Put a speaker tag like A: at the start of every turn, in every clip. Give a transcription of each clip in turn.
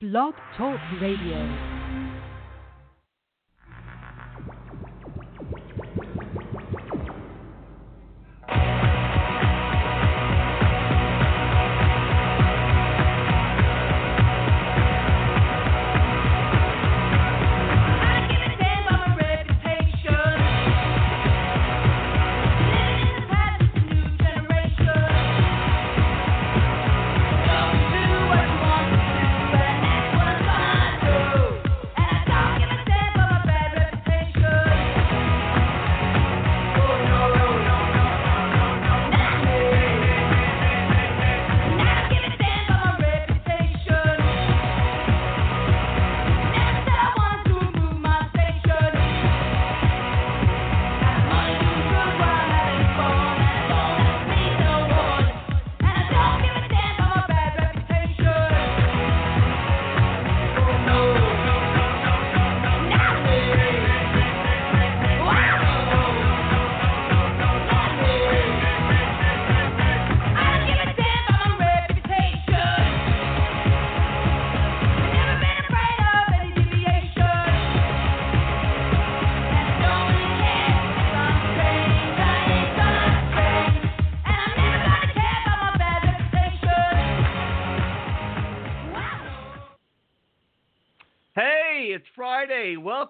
A: Blog Talk Radio.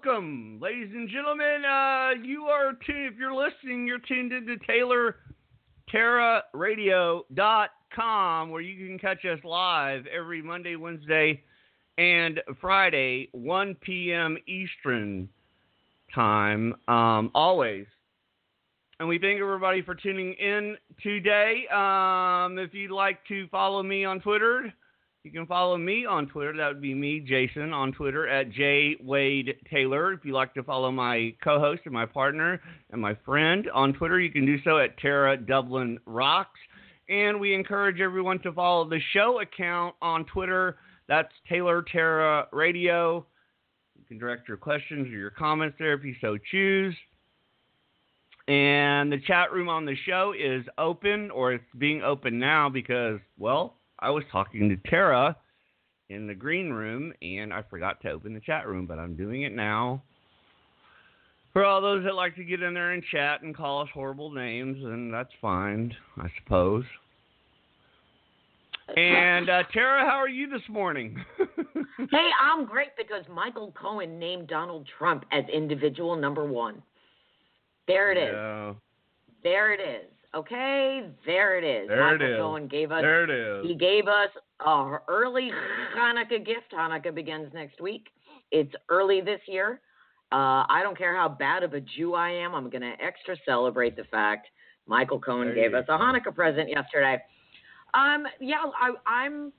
B: Welcome, ladies and gentlemen. Uh, you are tuned, if you're listening, you're tuned into Taylor TerraRadio.com, where you can catch us live every Monday, Wednesday, and Friday, 1 p.m. Eastern time, um, always. And we thank everybody for tuning in today. Um, if you'd like to follow me on Twitter, you can follow me on Twitter. That would be me, Jason, on Twitter at J Wade Taylor. If you'd like to follow my co-host and my partner and my friend on Twitter, you can do so at Tara Dublin Rocks. And we encourage everyone to follow the show account on Twitter. That's Taylor Terra Radio. You can direct your questions or your comments there if you so choose. And the chat room on the show is open, or it's being open now because, well, I was talking to Tara in the green room and I forgot to open the chat room, but I'm doing it now. For all those that like to get in there and chat and call us horrible names, and that's fine, I suppose. And uh, Tara, how are you this morning?
C: hey, I'm great because Michael Cohen named Donald Trump as individual number one. There it is.
B: Yeah.
C: There it is. Okay, there it is.
B: There
C: Michael
B: it is.
C: Cohen gave us.
B: There it is.
C: He gave us our early Hanukkah gift. Hanukkah begins next week. It's early this year. Uh, I don't care how bad of a Jew I am. I'm going to extra celebrate the fact Michael Cohen
B: There
C: gave us a Hanukkah present yesterday. Um, yeah, I, I'm.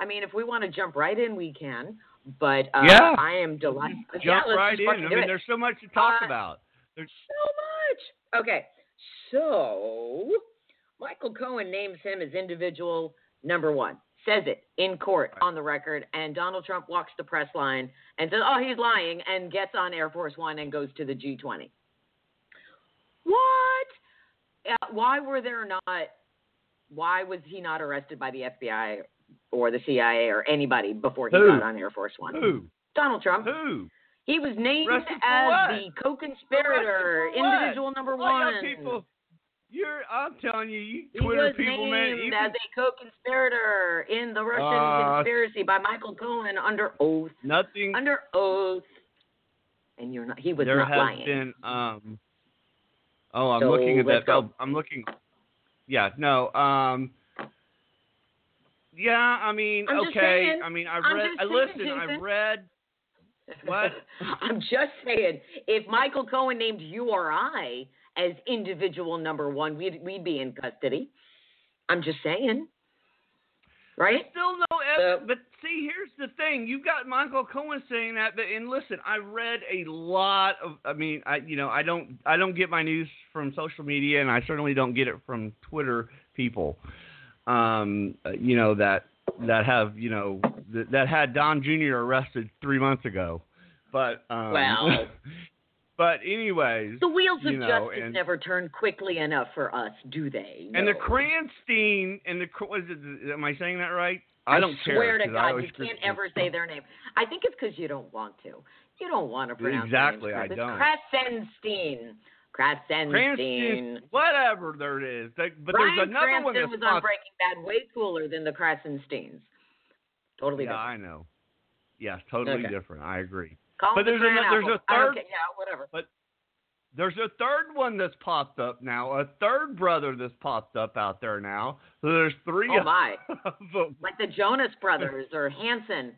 C: I mean, if we want to jump right in, we can. But uh,
B: Yeah.
C: I am delighted.
B: Jump
C: yeah,
B: right in. I mean, there's so much to talk
C: Uh,
B: about. There's
C: so much. Okay, so Michael Cohen names him as individual number one. Says it in court on the record, and Donald Trump walks the press line and says, "Oh, he's lying," and gets on Air Force One and goes to the G20. What? Uh, why were there not? Why was he not arrested by the FBI or the CIA or anybody before he
B: Who?
C: got on Air Force One?
B: who?
C: Donald Trump.
B: Who?
C: He was named
B: for
C: as
B: what?
C: the co-conspirator,
B: Arrested for what?
C: individual number one.
B: people. You're. I'm telling you, you
C: He
B: Twitter
C: was
B: people, man.
C: named as a co-conspirator in the Russian
B: Uh,
C: conspiracy by Michael Cohen under oath.
B: nothing.
C: Under oath. And you're not. He was
B: there
C: not
B: has
C: lying.
B: been. Um. Oh, I'm
C: So,
B: looking at that.
C: go.
B: I'm looking. Yeah. No. Um. Yeah. I mean.
C: I'm
B: okay.
C: saying.
B: I mean. I read. I listen. I read. What?
C: I'm just saying, if Michael Cohen named you or I as individual number one, we'd we'd be in custody. I'm just saying. Right?
B: Still no.
C: Uh,
B: Ev- but see, here's the thing. you've got Michael Cohen saying that, but and listen, I read a lot of. I mean, I you know, I don't I don't get my news from social media, and I certainly don't get it from Twitter people. Um, you know that that have you know that, that had Don Jr. arrested three months ago, but um,
C: Well.
B: but anyways,
C: The wheels of
B: know,
C: justice
B: and-
C: never turn quickly enough for us, do they?
B: And the
C: No.
B: Cranstein and the what is it? Am I saying that right? I don't care.
C: swear to
B: 'cause I
C: God, you can't ever say their name. I think it's because you don't want to. You don't want to pronounce
B: Exactly, I don't.
C: Krasenstein. Krasenstein.
B: Cranston, whatever there is. But
C: Bryan
B: there's another
C: Cranston
B: one that's
C: was on Breaking Bad way cooler than the Krasensteins. Totally
B: Yeah,
C: different.
B: I know. Yes, totally
C: Okay.
B: different. I agree.
C: Call
B: but
C: him the
B: there's a- there's a
C: Apple. I don't
B: third-
C: care. Yeah, whatever.
B: But there's a third one that's popped up now. A third brother that's popped up out there now. So there's three
C: Oh my! Like the Jonas Brothers or Hanson.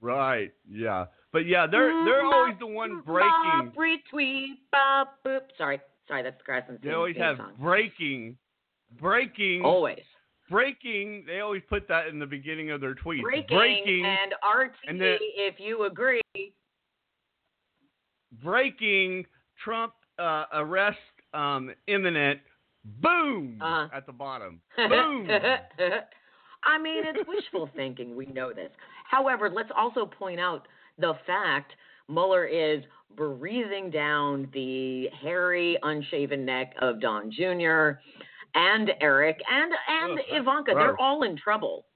B: Right. Yeah. But yeah, they're they're always the one breaking.
C: Retweet, bop, boop. Sorry, sorry, that's the Krasenstein
B: They always have
C: song.
B: breaking, breaking,
C: Always.
B: breaking. They always put that in the beginning of their tweets.
C: Breaking, and RT
B: and then-
C: if you agree.
B: breaking. Trump uh, arrest um, imminent. Boom
C: Uh-huh.
B: at the bottom. Boom.
C: I mean, it's wishful thinking. We know this. However, let's also point out the fact Mueller is breathing down the hairy, unshaven neck of Don Jr. and Eric and and
B: Ugh,
C: Ivanka.
B: gross.
C: They're all in trouble.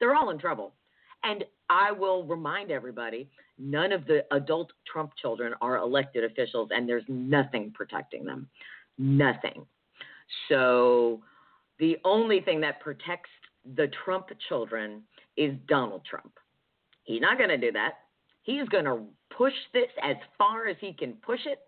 C: They're all in trouble. And I will remind everybody none of the adult Trump children are elected officials, and there's nothing protecting them. Nothing. So the only thing that protects the Trump children is Donald Trump. He's not going to do that. He's going to push this as far as he can push it,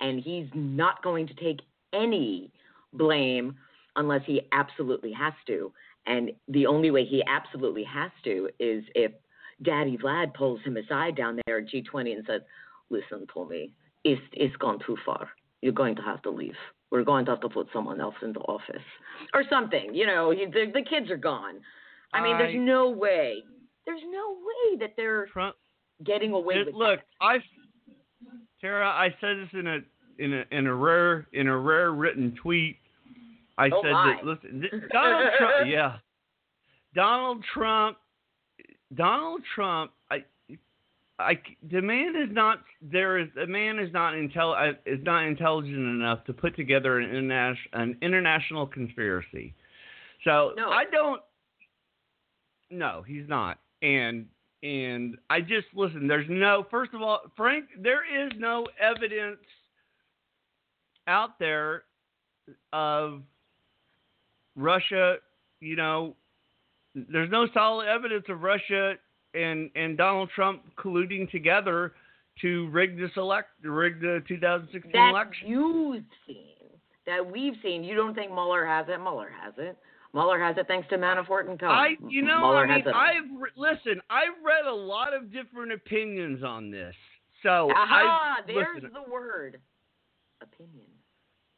C: and he's not going to take any blame unless he absolutely has to. And the only way he absolutely has to is if Daddy Vlad pulls him aside down there at G20 and says, "Listen to me, it's it's gone too far. You're going to have to leave. We're going to have to put someone else in the office, or something." You know, he, the the kids are gone. I mean, there's no way. There's no way that they're
B: Trump.
C: Getting away
B: It-
C: with
B: look, I, Tara, I said this in a in a in a rare in a rare written tweet. I
C: Oh,
B: said
C: my.
B: that. Listen, Donald Trump. Yeah, Donald Trump. Donald Trump. I. I, the man is not there is a man is not intel uh, is not intelligent enough to put together an international an international conspiracy. So
C: No.
B: I don't. No, he's not. And and I just listen. There's no. First of all, Frank, there is no evidence out there of Russia. You know, there's no solid evidence of Russia and and Donald Trump colluding together to rig this elect, rig the 2016
C: that
B: election.
C: That you've seen, that we've seen. You don't think Mueller has it? Mueller has it. Mueller has it thanks to Manafort and Cohen.
B: I, you know,
C: Mueller
B: I mean,
C: has it.
B: I've re- listen. I've read a lot of different opinions on this. So
C: Aha,
B: I
C: there's
B: listen.
C: the word. Opinion.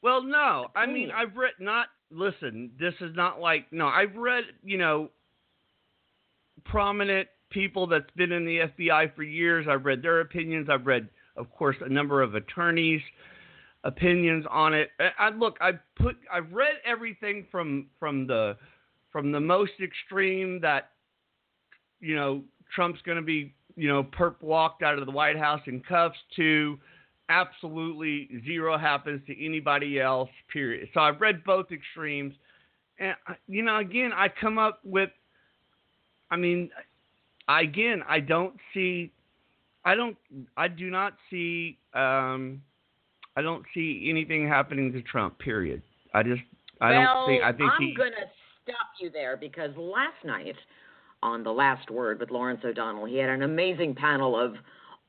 B: Well, no, I mean, I've read not. Listen, this is not like no. I've read, you know, prominent people that's been in the FBI for years. I've read their opinions. I've read, of course, a number of attorneys' opinions on it. I, I look, I've put, I've read everything from from the from the most extreme that, you know, Trump's going to be, you know, perp walked out of the White House in cuffs to absolutely zero happens to anybody else. Period. So I've read both extremes, and you know, again, I come up with. I mean, again, I don't see. I don't. I do not see. Um, I don't see anything happening to Trump. Period. I just. I
C: well,
B: don't think. I think
C: I'm
B: he.
C: gonna stop you there because last night on the Last Word with Lawrence O'Donnell, he had an amazing panel of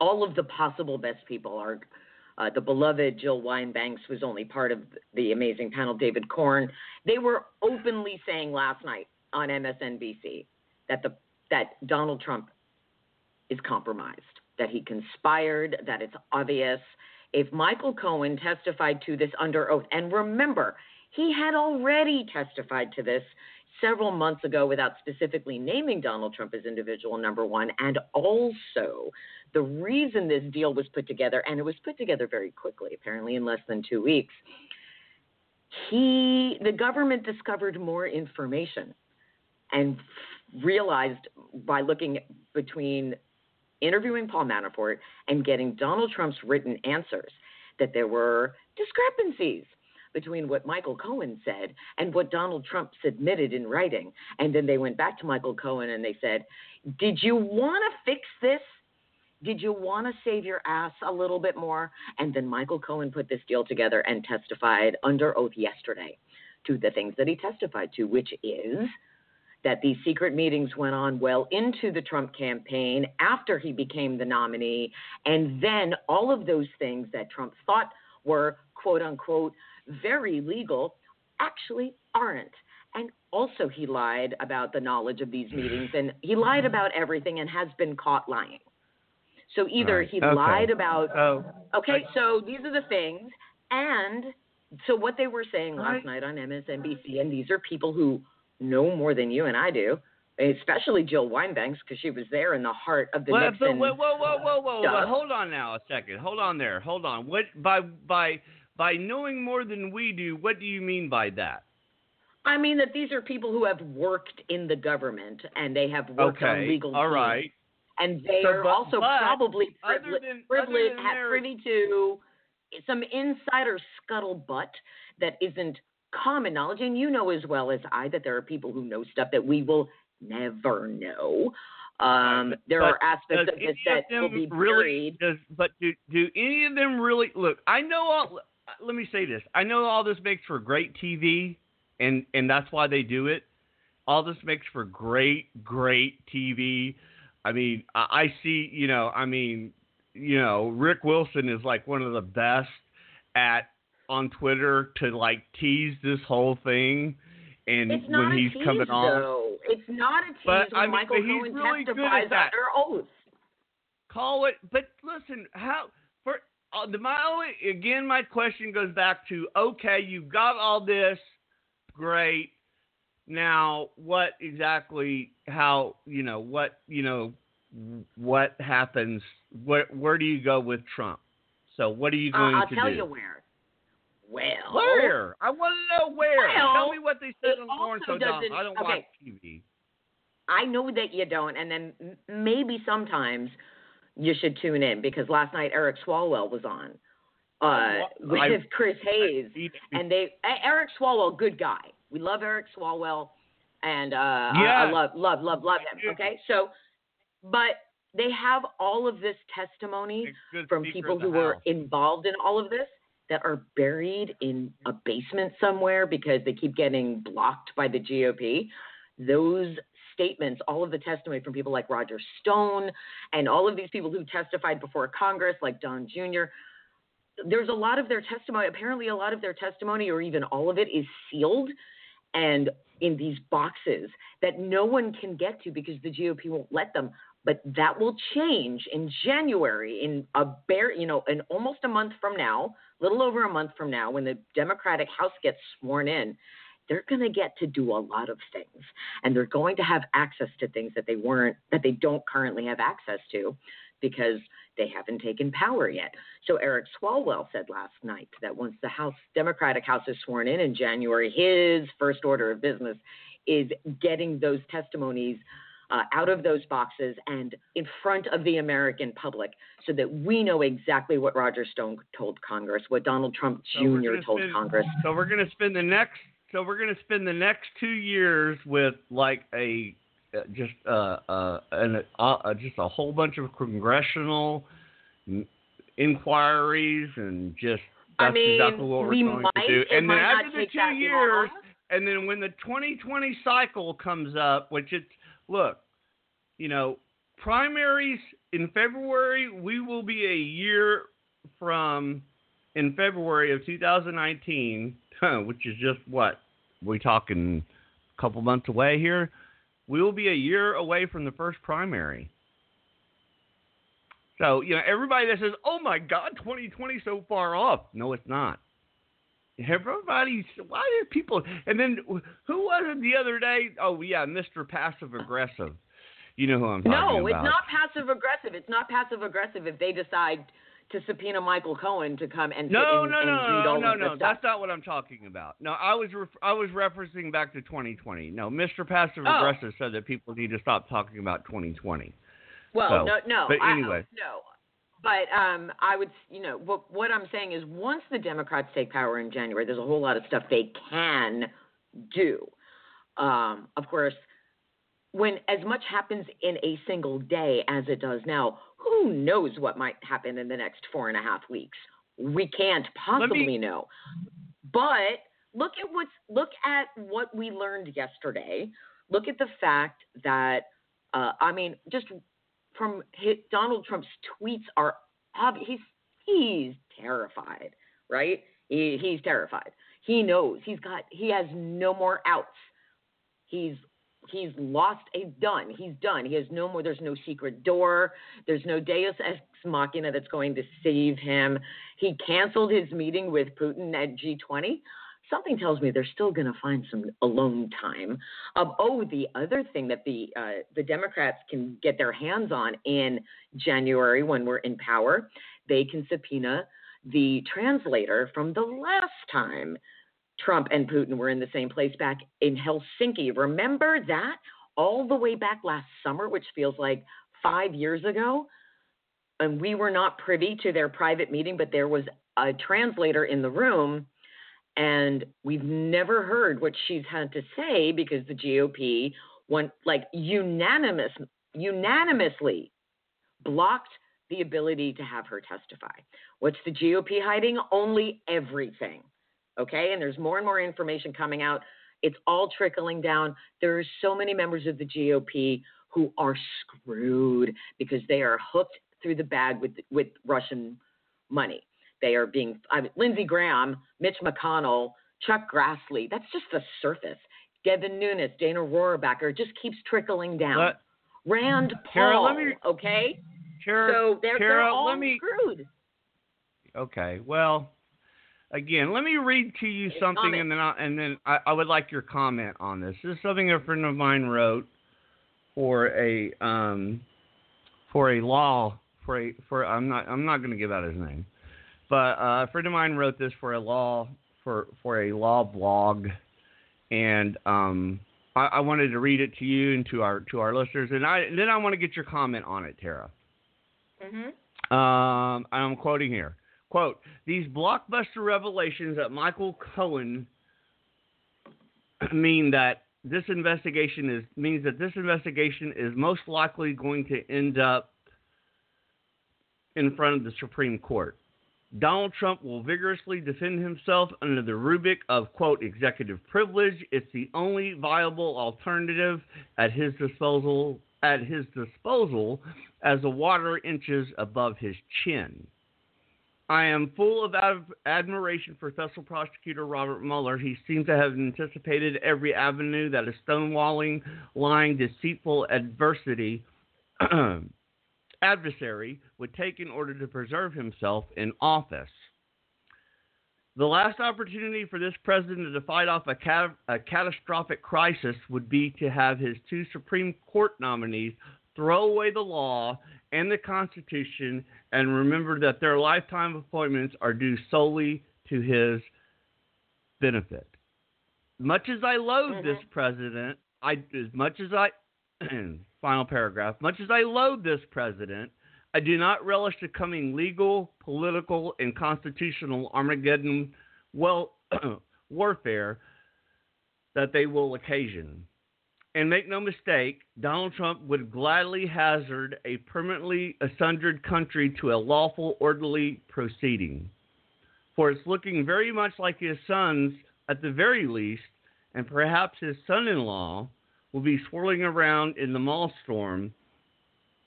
C: all of the possible best people. Our uh, the beloved Jill Wine-Banks was only part of the amazing panel. David Corn. They were openly saying last night on MSNBC that the that Donald Trump is compromised, that he conspired, that it's obvious. If Michael Cohen testified to this under oath, and remember, he had already testified to this several months ago without specifically naming Donald Trump as individual number one. And also, the reason this deal was put together, and it was put together very quickly, apparently in less than two weeks, he, the government discovered more information and realized by looking between interviewing Paul Manafort and getting Donald Trump's written answers that there were discrepancies between what Michael Cohen said and what Donald Trump submitted in writing. And then they went back to Michael Cohen and they said, Did you want to fix this? Did you want to save your ass a little bit more? And then Michael Cohen put this deal together and testified under oath yesterday to the things that he testified to, which is that these secret meetings went on well into the Trump campaign after he became the nominee. And then all of those things that Trump thought were quote unquote very legal actually aren't. And also, he lied about the knowledge of these meetings and he lied mm-hmm. about everything and has been caught lying. So either
B: Right.
C: he
B: Okay.
C: lied about
B: Oh,
C: Okay, so these are the things. And so what they were saying last
B: Right.
C: night on MSNBC, and these are people who know more than you and I do, especially Jill Wine-Banks, because she was there in the heart of the
B: Well,
C: Nixon.
B: whoa, whoa, whoa, whoa, whoa! But hold on now a second. Hold on there. Hold on. What by by by knowing more than we do? What do you mean by that?
C: I mean that these are people who have worked in the government and they have worked on
B: Okay.
C: legal
B: All
C: teams,
B: right.
C: and they
B: So,
C: are
B: but-
C: also
B: but
C: probably privileged.
B: than
C: privilege,
B: other than
C: ha-
B: their-
C: privy to some insider scuttlebutt that isn't common knowledge. And you know as well as I that there are people who know stuff that we will never know. Um, there
B: but
C: are aspects of this that will be
B: really
C: buried.
B: does but do do any of them really look i know all let me say this i know all this makes for great tv and and that's why they do it all this makes for great great tv i mean i, I see you know i mean you know rick wilson is like one of the best at on twitter to like tease this whole thing and
C: It's
B: when he's
C: tease,
B: coming on
C: though. It's not a tease
B: But,
C: when
B: I mean,
C: Michael Cohen
B: really good
C: testifies
B: at that.
C: under oath.
B: call it but listen how for uh, the my only again my question goes back to okay you've got all this great now what exactly how you know what you know what happens where where do you go with trump so what are you
C: Uh,
B: going
C: I'll
B: to
C: tell you where. Well,
B: where i want to know where
C: Well,
B: tell me what they said on
C: also
B: O'Donnell. i don't
C: okay.
B: watch tv
C: I know that you don't, and then maybe sometimes you should tune in because last night Eric Swalwell was on uh,
B: Well, I-
C: with Chris Hayes,
B: I-
C: and they Eric Swalwell, good guy. We love Eric Swalwell, and uh, I-
B: Yeah.
C: I love love love love him. Okay, so but they have all of this testimony from people who were
B: House.
C: involved in all of this that are buried in a basement somewhere because they keep getting blocked by the GOP. Those statements, all of the testimony from people like Roger Stone and all of these people who testified before Congress, like Don Jr., there's a lot of their testimony. Apparently, a lot of their testimony, or even all of it, is sealed and in these boxes that no one can get to because the GOP won't let them. But that will change in January, in a bare, you know, in almost a month from now, a little over a month from now, when the Democratic House gets sworn in. They're going to get to do a lot of things, and they're going to have access to things that they weren't, that they don't currently have access to, because they haven't taken power yet. So Eric Swalwell said last night that once the House Democratic House is sworn in in January, his first order of business is getting those testimonies uh, out of those boxes and in front of the American public so that we know exactly what Roger Stone told Congress, what Donald Trump
B: So
C: Jr. told
B: spend-
C: Congress.
B: So we're gonna spend the next. So we're gonna spend the next two years with like a uh, just uh uh, an, uh uh just a whole bunch of congressional inquiries and just that's
C: I mean,
B: exactly what we're
C: we
B: going
C: might,
B: to do. And then after the two years,
C: long.
B: and then when the 2020 cycle comes up, which it's look, you know, primaries in February, we will be a year from in February of 2019, which is just what we talking a couple months away here. We will be a year away from the first primary. So, you know, everybody that says, "Oh my God, 2020 so far off," no, it's not. Everybody, why do people? And then who was it the other day? Oh yeah, Mr. Passive Aggressive. You know who I'm talking
C: No,
B: about.
C: No, it's not passive aggressive. It's not passive aggressive if they decide to subpoena Michael Cohen to come and
B: No,
C: and,
B: no,
C: and
B: no, no, no, no. That's not what I'm talking about. No, I was ref- I was referencing back to 2020. No, Mr. Passive
C: Oh.
B: Aggressive said that people need to stop talking about 2020.
C: Well,
B: So,
C: no, no.
B: but
C: I-
B: anyway.
C: no. But um, I would, you know, what what I'm saying is, once the Democrats take power in January, there's a whole lot of stuff they can do. Um, of course, when as much happens in a single day as it does now, who knows what might happen in the next four and a half weeks? We can't possibly
B: me,
C: know. But look at what's look at what we learned yesterday. Look at the fact that uh, I mean, just from his, Donald Trump's tweets are obvious. He's he's terrified, right? He, he's terrified. He knows he's got he has no more outs. He's he's lost. He's done. He's done. He has no more. There's no secret door. There's no Deus ex machina that's going to save him. He canceled his meeting with Putin at G20 something tells me they're still going to find some alone time. Um, oh, the other thing that the uh, the Democrats can get their hands on in January when we're in power, they can subpoena the translator from the last time Trump and Putin were in the same place back in Helsinki. Remember that all the way back last summer, which feels like five years ago. And we were not privy to their private meeting, but there was a translator in the room and we've never heard what she's had to say because the GOP went like unanimous unanimously blocked the ability to have her testify. What's the GOP hiding? Only everything. Okay? And there's more and more information coming out. It's all trickling down. There are so many members of the GOP who are screwed because they are hooked through the bag with with Russian money. They are being I mean, Lindsey Graham, Mitch McConnell, Chuck Grassley. That's just the surface. Devin Nunes, Dana Rohrabacher, just keeps trickling down.
B: Let,
C: Rand
B: Kara,
C: Paul.
B: me,
C: okay.
B: Kara,
C: so they're,
B: Kara,
C: they're all
B: let me,
C: screwed.
B: Okay. Well, again, let me read to you something,
C: comment.
B: and then I, and then I, I would like your comment on this. This is something a friend of mine wrote for a um for a law for a for I'm not I'm not going to give out his name but uh, a friend of mine wrote this for a law for for a law blog, and um, I, I, wanted to read it to you and to our to our listeners, and I and then I want to get your comment on it, Tara.
C: Mm-hmm.
B: Um, I'm quoting here. Quote: These blockbuster revelations that Michael Cohen mean that this investigation is means that this investigation is most likely going to end up in front of the Supreme Court. Donald Trump will vigorously defend himself under the rubric of, quote, executive privilege. It's the only viable alternative at his disposal at his disposal as the water inches above his chin. I am full of ad- admiration for Special Prosecutor Robert Mueller. He seems to have anticipated every avenue that a stonewalling, lying, deceitful adversity adversary would take in order to preserve himself in office. The last opportunity for this president to fight off a, cat- a, catastrophic crisis would be to have his two Supreme Court nominees throw away the law and the Constitution and remember that their lifetime appointments are due solely to his benefit. Much as I loathe
C: mm-hmm.
B: this president, I as much as I final paragraph. Much as I loathe this president, I do not relish the coming legal, political, and constitutional Armageddon well warfare that they will occasion. And make no mistake, Donald Trump would gladly hazard a permanently sundered country to a lawful, orderly proceeding. For it's looking very much like his sons, at the very least, and perhaps his son in law, will be swirling around in the maelstrom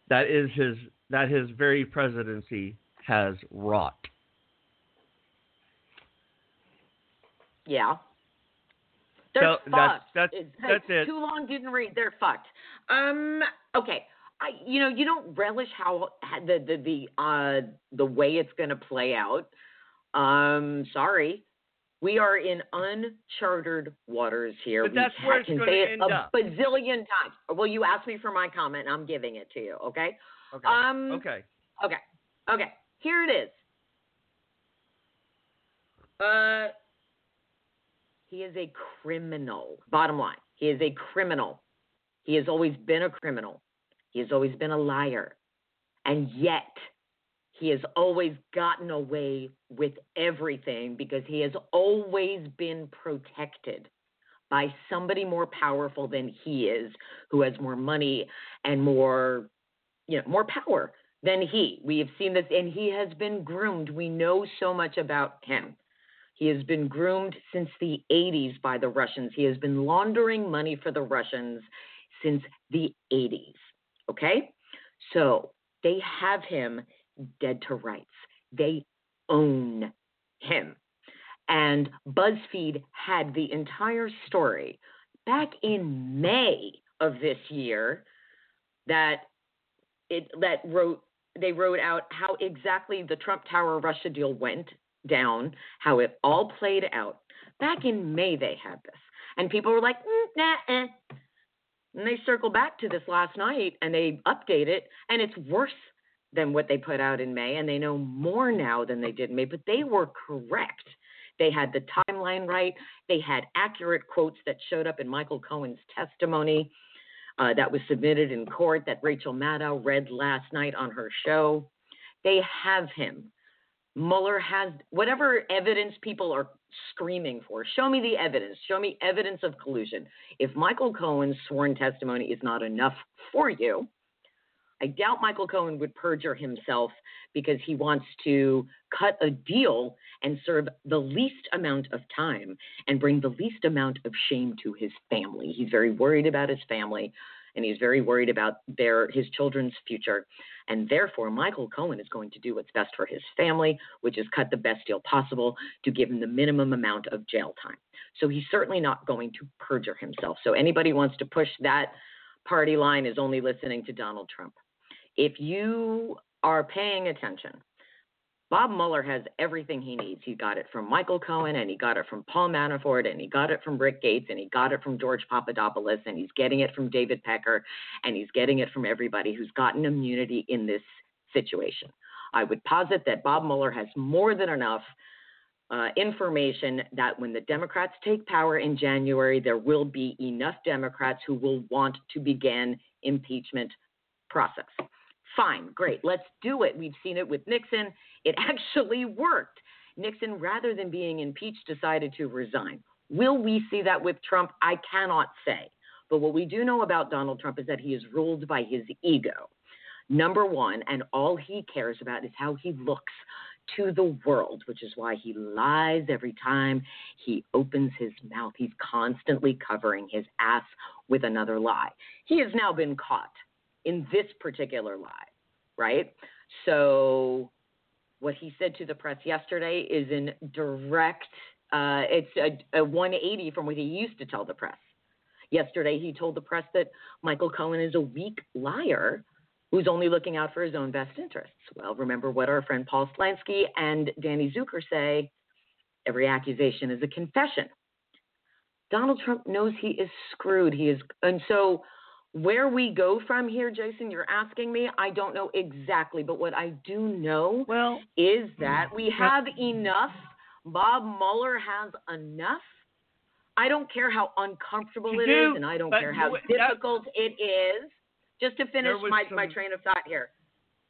B: that is his that his very presidency has wrought.
C: Yeah. They're
B: so
C: fucked.
B: That's, that's, that's it.
C: Too long didn't read. They're fucked. Um. Okay. I, you know, you don't relish how the the the uh the way it's going to play out. Um. Sorry. We are in uncharted waters here.
B: But that's
C: we
B: where it's
C: can say it a
B: up.
C: bazillion times. Well, you asked me for my comment, and I'm giving it to you. Okay.
B: Okay.
C: Um.
B: okay.
C: Okay. Okay. Here it is. Uh. He is a criminal. Bottom line, he is a criminal. He has always been a criminal. He has always been a liar, and yet He has always gotten away with everything because he has always been protected by somebody more powerful than he is, who has more money and more, you know, more power than he. We have seen this, and he has been groomed. We know so much about him. He has been groomed since the 80s by the Russians. He has been laundering money for the Russians since the 80s. Okay? So they have him dead to rights. They own him. And BuzzFeed had the entire story back in May of this year that it that wrote they wrote out how exactly the Trump Tower Russia deal went down, how it all played out. Back in May they had this. And people were like, mm, nah, eh. And they circle back to this last night and they update it, and it's worse than what they put out in May, and they know more now than they did in May, but they were correct. They had the timeline right. They had accurate quotes that showed up in Michael Cohen's testimony uh, that was submitted in court that Rachel Maddow read last night on her show. They have him. Mueller has whatever evidence people are screaming for. Show me the evidence. Show me evidence of collusion. If Michael Cohen's sworn testimony is not enough for you, I doubt Michael Cohen would perjure himself because he wants to cut a deal and serve the least amount of time and bring the least amount of shame to his family. He's very worried about his family and he's very worried about their his children's future. And therefore, Michael Cohen is going to do what's best for his family, which is cut the best deal possible to give him the minimum amount of jail time. So he's certainly not going to perjure himself. So anybody wants to push that party line is only listening to Donald Trump. If you are paying attention, Bob Mueller has everything he needs. He got it from Michael Cohen, and he got it from Paul Manafort, and he got it from Rick Gates, and he got it from George Papadopoulos, and he's getting it from David Pecker, and he's getting it from everybody who's gotten immunity in this situation. I would posit that Bob Mueller has more than enough uh, information that when the Democrats take power in January, there will be enough Democrats who will want to begin impeachment process. Fine, great, let's do it. We've seen it with Nixon. It actually worked. Nixon, rather than being impeached, decided to resign. Will we see that with Trump? I cannot say. But what we do know about Donald Trump is that he is ruled by his ego. Number one, and all he cares about is how he looks to the world, which is why he lies every time he opens his mouth. He's constantly covering his ass with another lie. He has now been caught in this particular lie, right? So what he said to the press yesterday is in direct uh, it's a, a 180 from what he used to tell the press. Yesterday, he told the press that Michael Cohen is a weak liar who's only looking out for his own best interests. Well, remember what our friend Paul Slansky and Danny Zuker say every accusation is a confession. Donald Trump knows he is screwed. He is, and so where we go from here, Jason, you're asking me. I don't know exactly, but what I do know
B: well,
C: is that we have enough. Bob Mueller has enough. I don't care how uncomfortable it
B: do,
C: is, and I don't care how difficult it is. Just to finish my, some... my train of thought here,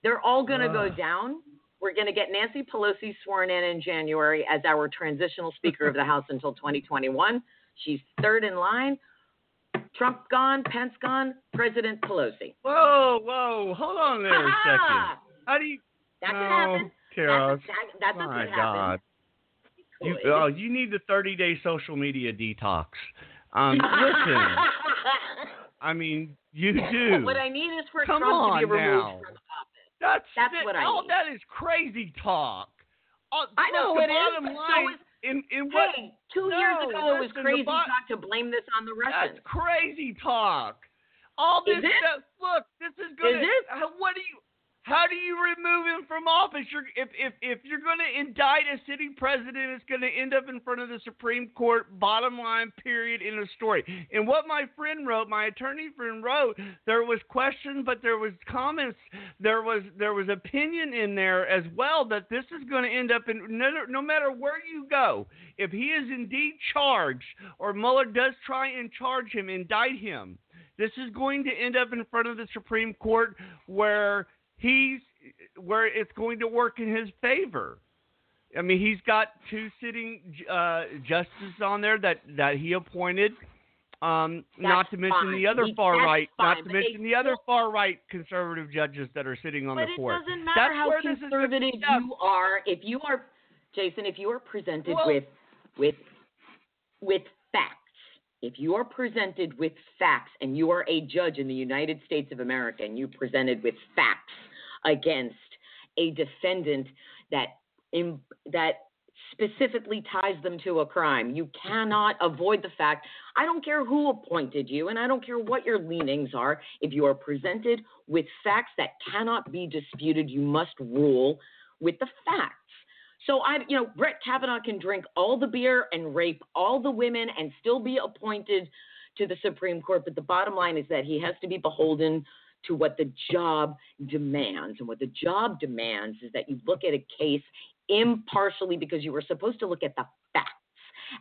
C: they're all going to uh. go down. We're going to get Nancy Pelosi sworn in in January as our transitional Speaker of the House until 2021. She's third in line. Trump gone, Pence gone, President Pelosi.
B: Whoa, whoa, hold on there a second. How do you?
C: That could happen.
B: Chaos.
C: That's, that, that's
B: My God.
C: happen.
B: You, oh, you need the 30 day social media detox. Um, listen, I mean, you do.
C: What I need is for
B: Come
C: Trump to be removed
B: now.
C: from office.
B: That's
C: That's
B: it.
C: what I
B: oh,
C: need.
B: that is crazy talk. Oh,
C: I know
B: look,
C: it
B: the
C: is,
B: bottom
C: but so is-
B: in, in what
C: Hey, two
B: No,
C: years ago it was crazy
B: bo-
C: talk to blame this on the Russians.
B: That's crazy talk. All this
C: Is
B: stuff. Look, this is going to.
C: it?
B: Uh, what do you? How do you remove him from office? You're, if if if you're going to indict a sitting president, it's going to end up in front of the Supreme Court. Bottom line, period. In a story. And what my friend wrote, my attorney friend wrote, there was questions, but there was comments. There was there was opinion in there as well that this is going to end up in no, no matter where you go. If he is indeed charged, or Mueller does try and charge him, indict him. This is going to end up in front of the Supreme Court where he's where it's going to work in his favor. I mean, he's got two sitting uh, justices on there that that he appointed. Um, not to mention
C: fine.
B: the other
C: He-
B: far right,
C: fine,
B: not to mention the other
C: still-
B: far right conservative judges that are sitting on the court.
C: But it doesn't matter
B: That's
C: how
B: where this is gonna
C: conservative you are. If you are, Jason, if you are presented
B: Well-
C: with with with facts, if you are presented with facts, and you are a judge in the United States of America, and you presented with facts against a defendant that that specifically ties them to a crime. You cannot avoid the fact. I don't care who appointed you, and I don't care what your leanings are. If you are presented with facts that cannot be disputed, you must rule with the facts. So I, you know, Brett Kavanaugh can drink all the beer and rape all the women and still be appointed to the Supreme Court. But the bottom line is that he has to be beholden to what the job demands. And what the job demands is that you look at a case impartially because you were supposed to look at the facts.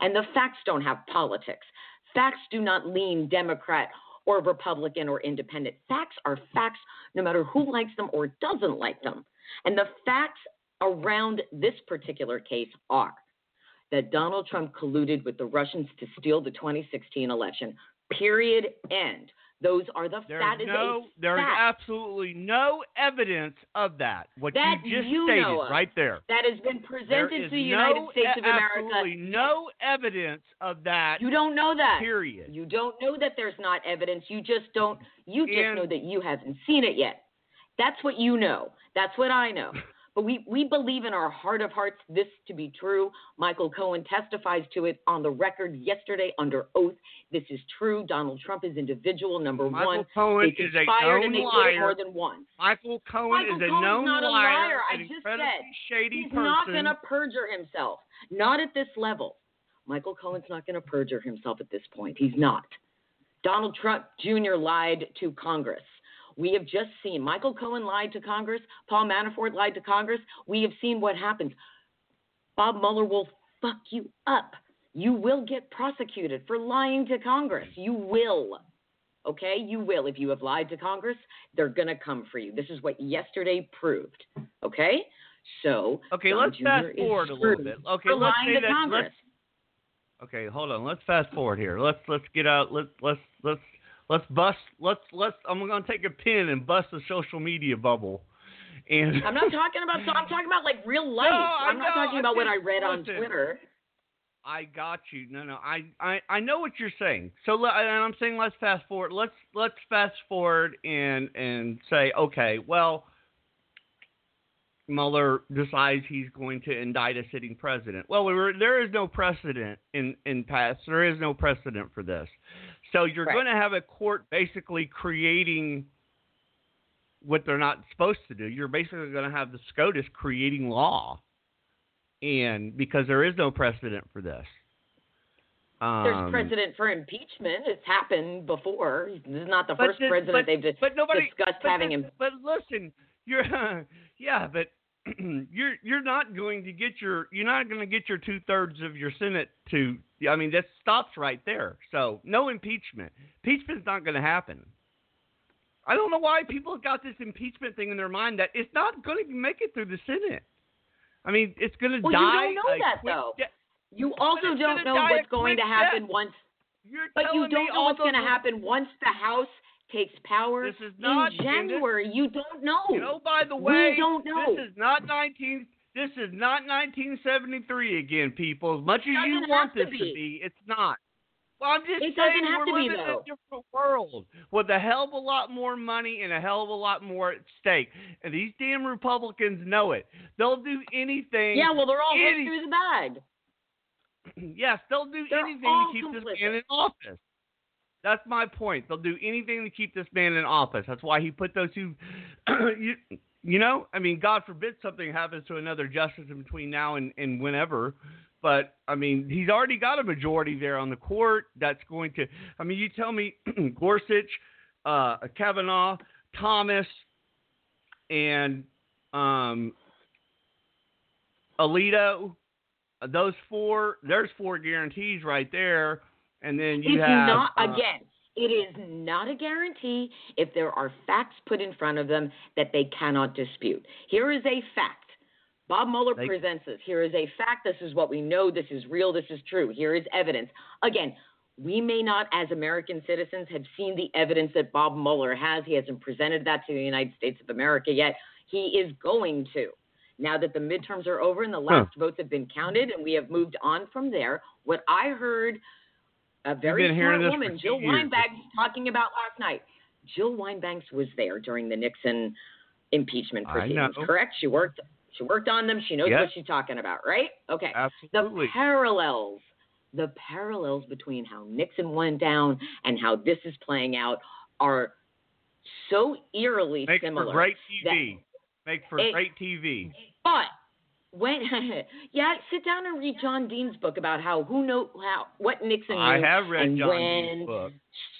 C: And the facts don't have politics. Facts do not lean Democrat or Republican or independent. Facts are facts no matter who likes them or doesn't like them. And the facts around this particular case are that Donald Trump colluded with the Russians to steal the 2016 election. Period. End. Those are the
B: There's
C: is
B: no, there's
C: fact.
B: absolutely no evidence of that. What
C: That
B: you just
C: you
B: stated right there.
C: that has been presented to the
B: no,
C: United States of America.
B: absolutely no evidence of that.
C: You don't know that.
B: Period.
C: You don't know that there's not evidence. You just don't. You just
B: And-
C: know that you haven't seen it yet. That's what you know. That's what I know. But we, we believe in our heart of hearts this to be true. Michael Cohen testifies to it on the record yesterday under oath. This is true. Donald Trump is individual number
B: Michael
C: one.
B: Cohen
C: they
B: is a known
C: did more
B: liar.
C: than once.
B: Michael Cohen
C: Michael
B: is a known
C: not a
B: liar,
C: liar. I just said
B: shady
C: He's
B: person.
C: not going to perjure himself. Not at this level. Michael Cohen's not going to perjure himself at this point. He's not. Donald Trump Jr. lied to Congress. We have just seen Michael Cohen lied to Congress. Paul Manafort lied to Congress. We have seen what happens. Bob Mueller will fuck you up. You will get prosecuted for lying to Congress. You will. Okay? You will. If you have lied to Congress, they're going to come for you. This is what yesterday proved. Okay? So,
B: Okay,
C: Don
B: let's
C: Jr.
B: fast forward a little bit. Okay,
C: for
B: let's
C: lying
B: say
C: to
B: that.
C: Congress.
B: Let's, okay, hold on. Let's fast forward here. Let's let's get out. Let's let's let's let's bust. Let's let's. I'm gonna take a pin and bust the social media bubble. And
C: I'm not talking about. So I'm talking about like real life.
B: No,
C: I'm not
B: know,
C: talking
B: I
C: about what I read on. Twitter.
B: I got you. No, no, I, I, I know what you're saying. So, and I'm saying let's fast forward. Let's let's fast forward and and say, okay, well, Mueller decides he's going to indict a sitting president. Well, we were, there is no precedent in in past. There is no precedent for this. So you're
C: Right.
B: going to have a court basically creating what they're not supposed to do. You're basically going to have the SCOTUS creating law, and because there is no precedent for this.
C: There's
B: Um,
C: precedent for impeachment. It's happened before. This is not the first
B: the-
C: president
B: but-
C: they've dis-
B: but nobody
C: discussed
B: but
C: having
B: this-
C: him.
B: But listen, you're yeah, but you're you're not going to get your you're not going to get your two thirds of your Senate to. I mean, this stops right there. So no impeachment. Impeachment's not going to happen. I don't know why people have got this impeachment thing in their mind that it's not going to make it through the Senate. I mean, it's going to
C: Well, you don't know that, though.
B: de-
C: You also don't know what's going to happen
B: death.
C: once.
B: You're
C: But you don't know what's going to happen once the House takes power
B: This is not
C: in January. You don't know.
B: You know, by the way, We
C: don't know.
B: this is not 19. This is not 1973 again, people. As much as you want
C: have to
B: this to
C: be.
B: be, it's not. Well, I'm just
C: It
B: saying
C: doesn't have
B: we're
C: to be,
B: living in a different world with a hell of a lot more money and a hell of a lot more at stake. And these damn Republicans know it. They'll do anything.
C: yeah, well, they're all
B: Any-
C: through the bag.
B: yes, they'll do
C: They're
B: anything to keep
C: complicit.
B: this man in office. That's my point. They'll do anything to keep this man in office. That's why he put those two. you, know, I mean, God forbid something happens to another justice in between now and, and whenever. But I mean, he's already got a majority there on the court. That's going to. I mean, you tell me, Gorsuch, uh, Kavanaugh, Thomas, and um, Alito. Those four. There's four guarantees right there. And then you
C: it's
B: have
C: not
B: uh,
C: again. It is not a guarantee if there are facts put in front of them that they cannot dispute. Here is a fact. Bob Mueller
B: They-
C: presents this. Here is a fact. This is what we know. This is real. This is true. Here is evidence. Again, we may not, as American citizens, have seen the evidence that Bob Mueller has. He hasn't presented that to the United States of America yet. He is going to. Now that the midterms are over and the last votes have been counted and we have moved on from there, what I heard a very
B: been
C: smart woman, Jill
B: years.
C: Wine-Banks, talking about last night. Jill Wine-Banks was there during the Nixon impeachment proceedings. Correct? She worked. She worked on them. She knows
B: Yes.
C: what she's talking about, right? Okay.
B: Absolutely.
C: The parallels, the parallels between how Nixon went down and how this is playing out are so eerily
B: Make
C: similar.
B: for great TV. Make for
C: It-
B: great TV.
C: But when yeah, sit down and read John Dean's book about how who know how what Nixon.
B: I have read
C: and
B: John
C: when,
B: Dean's book.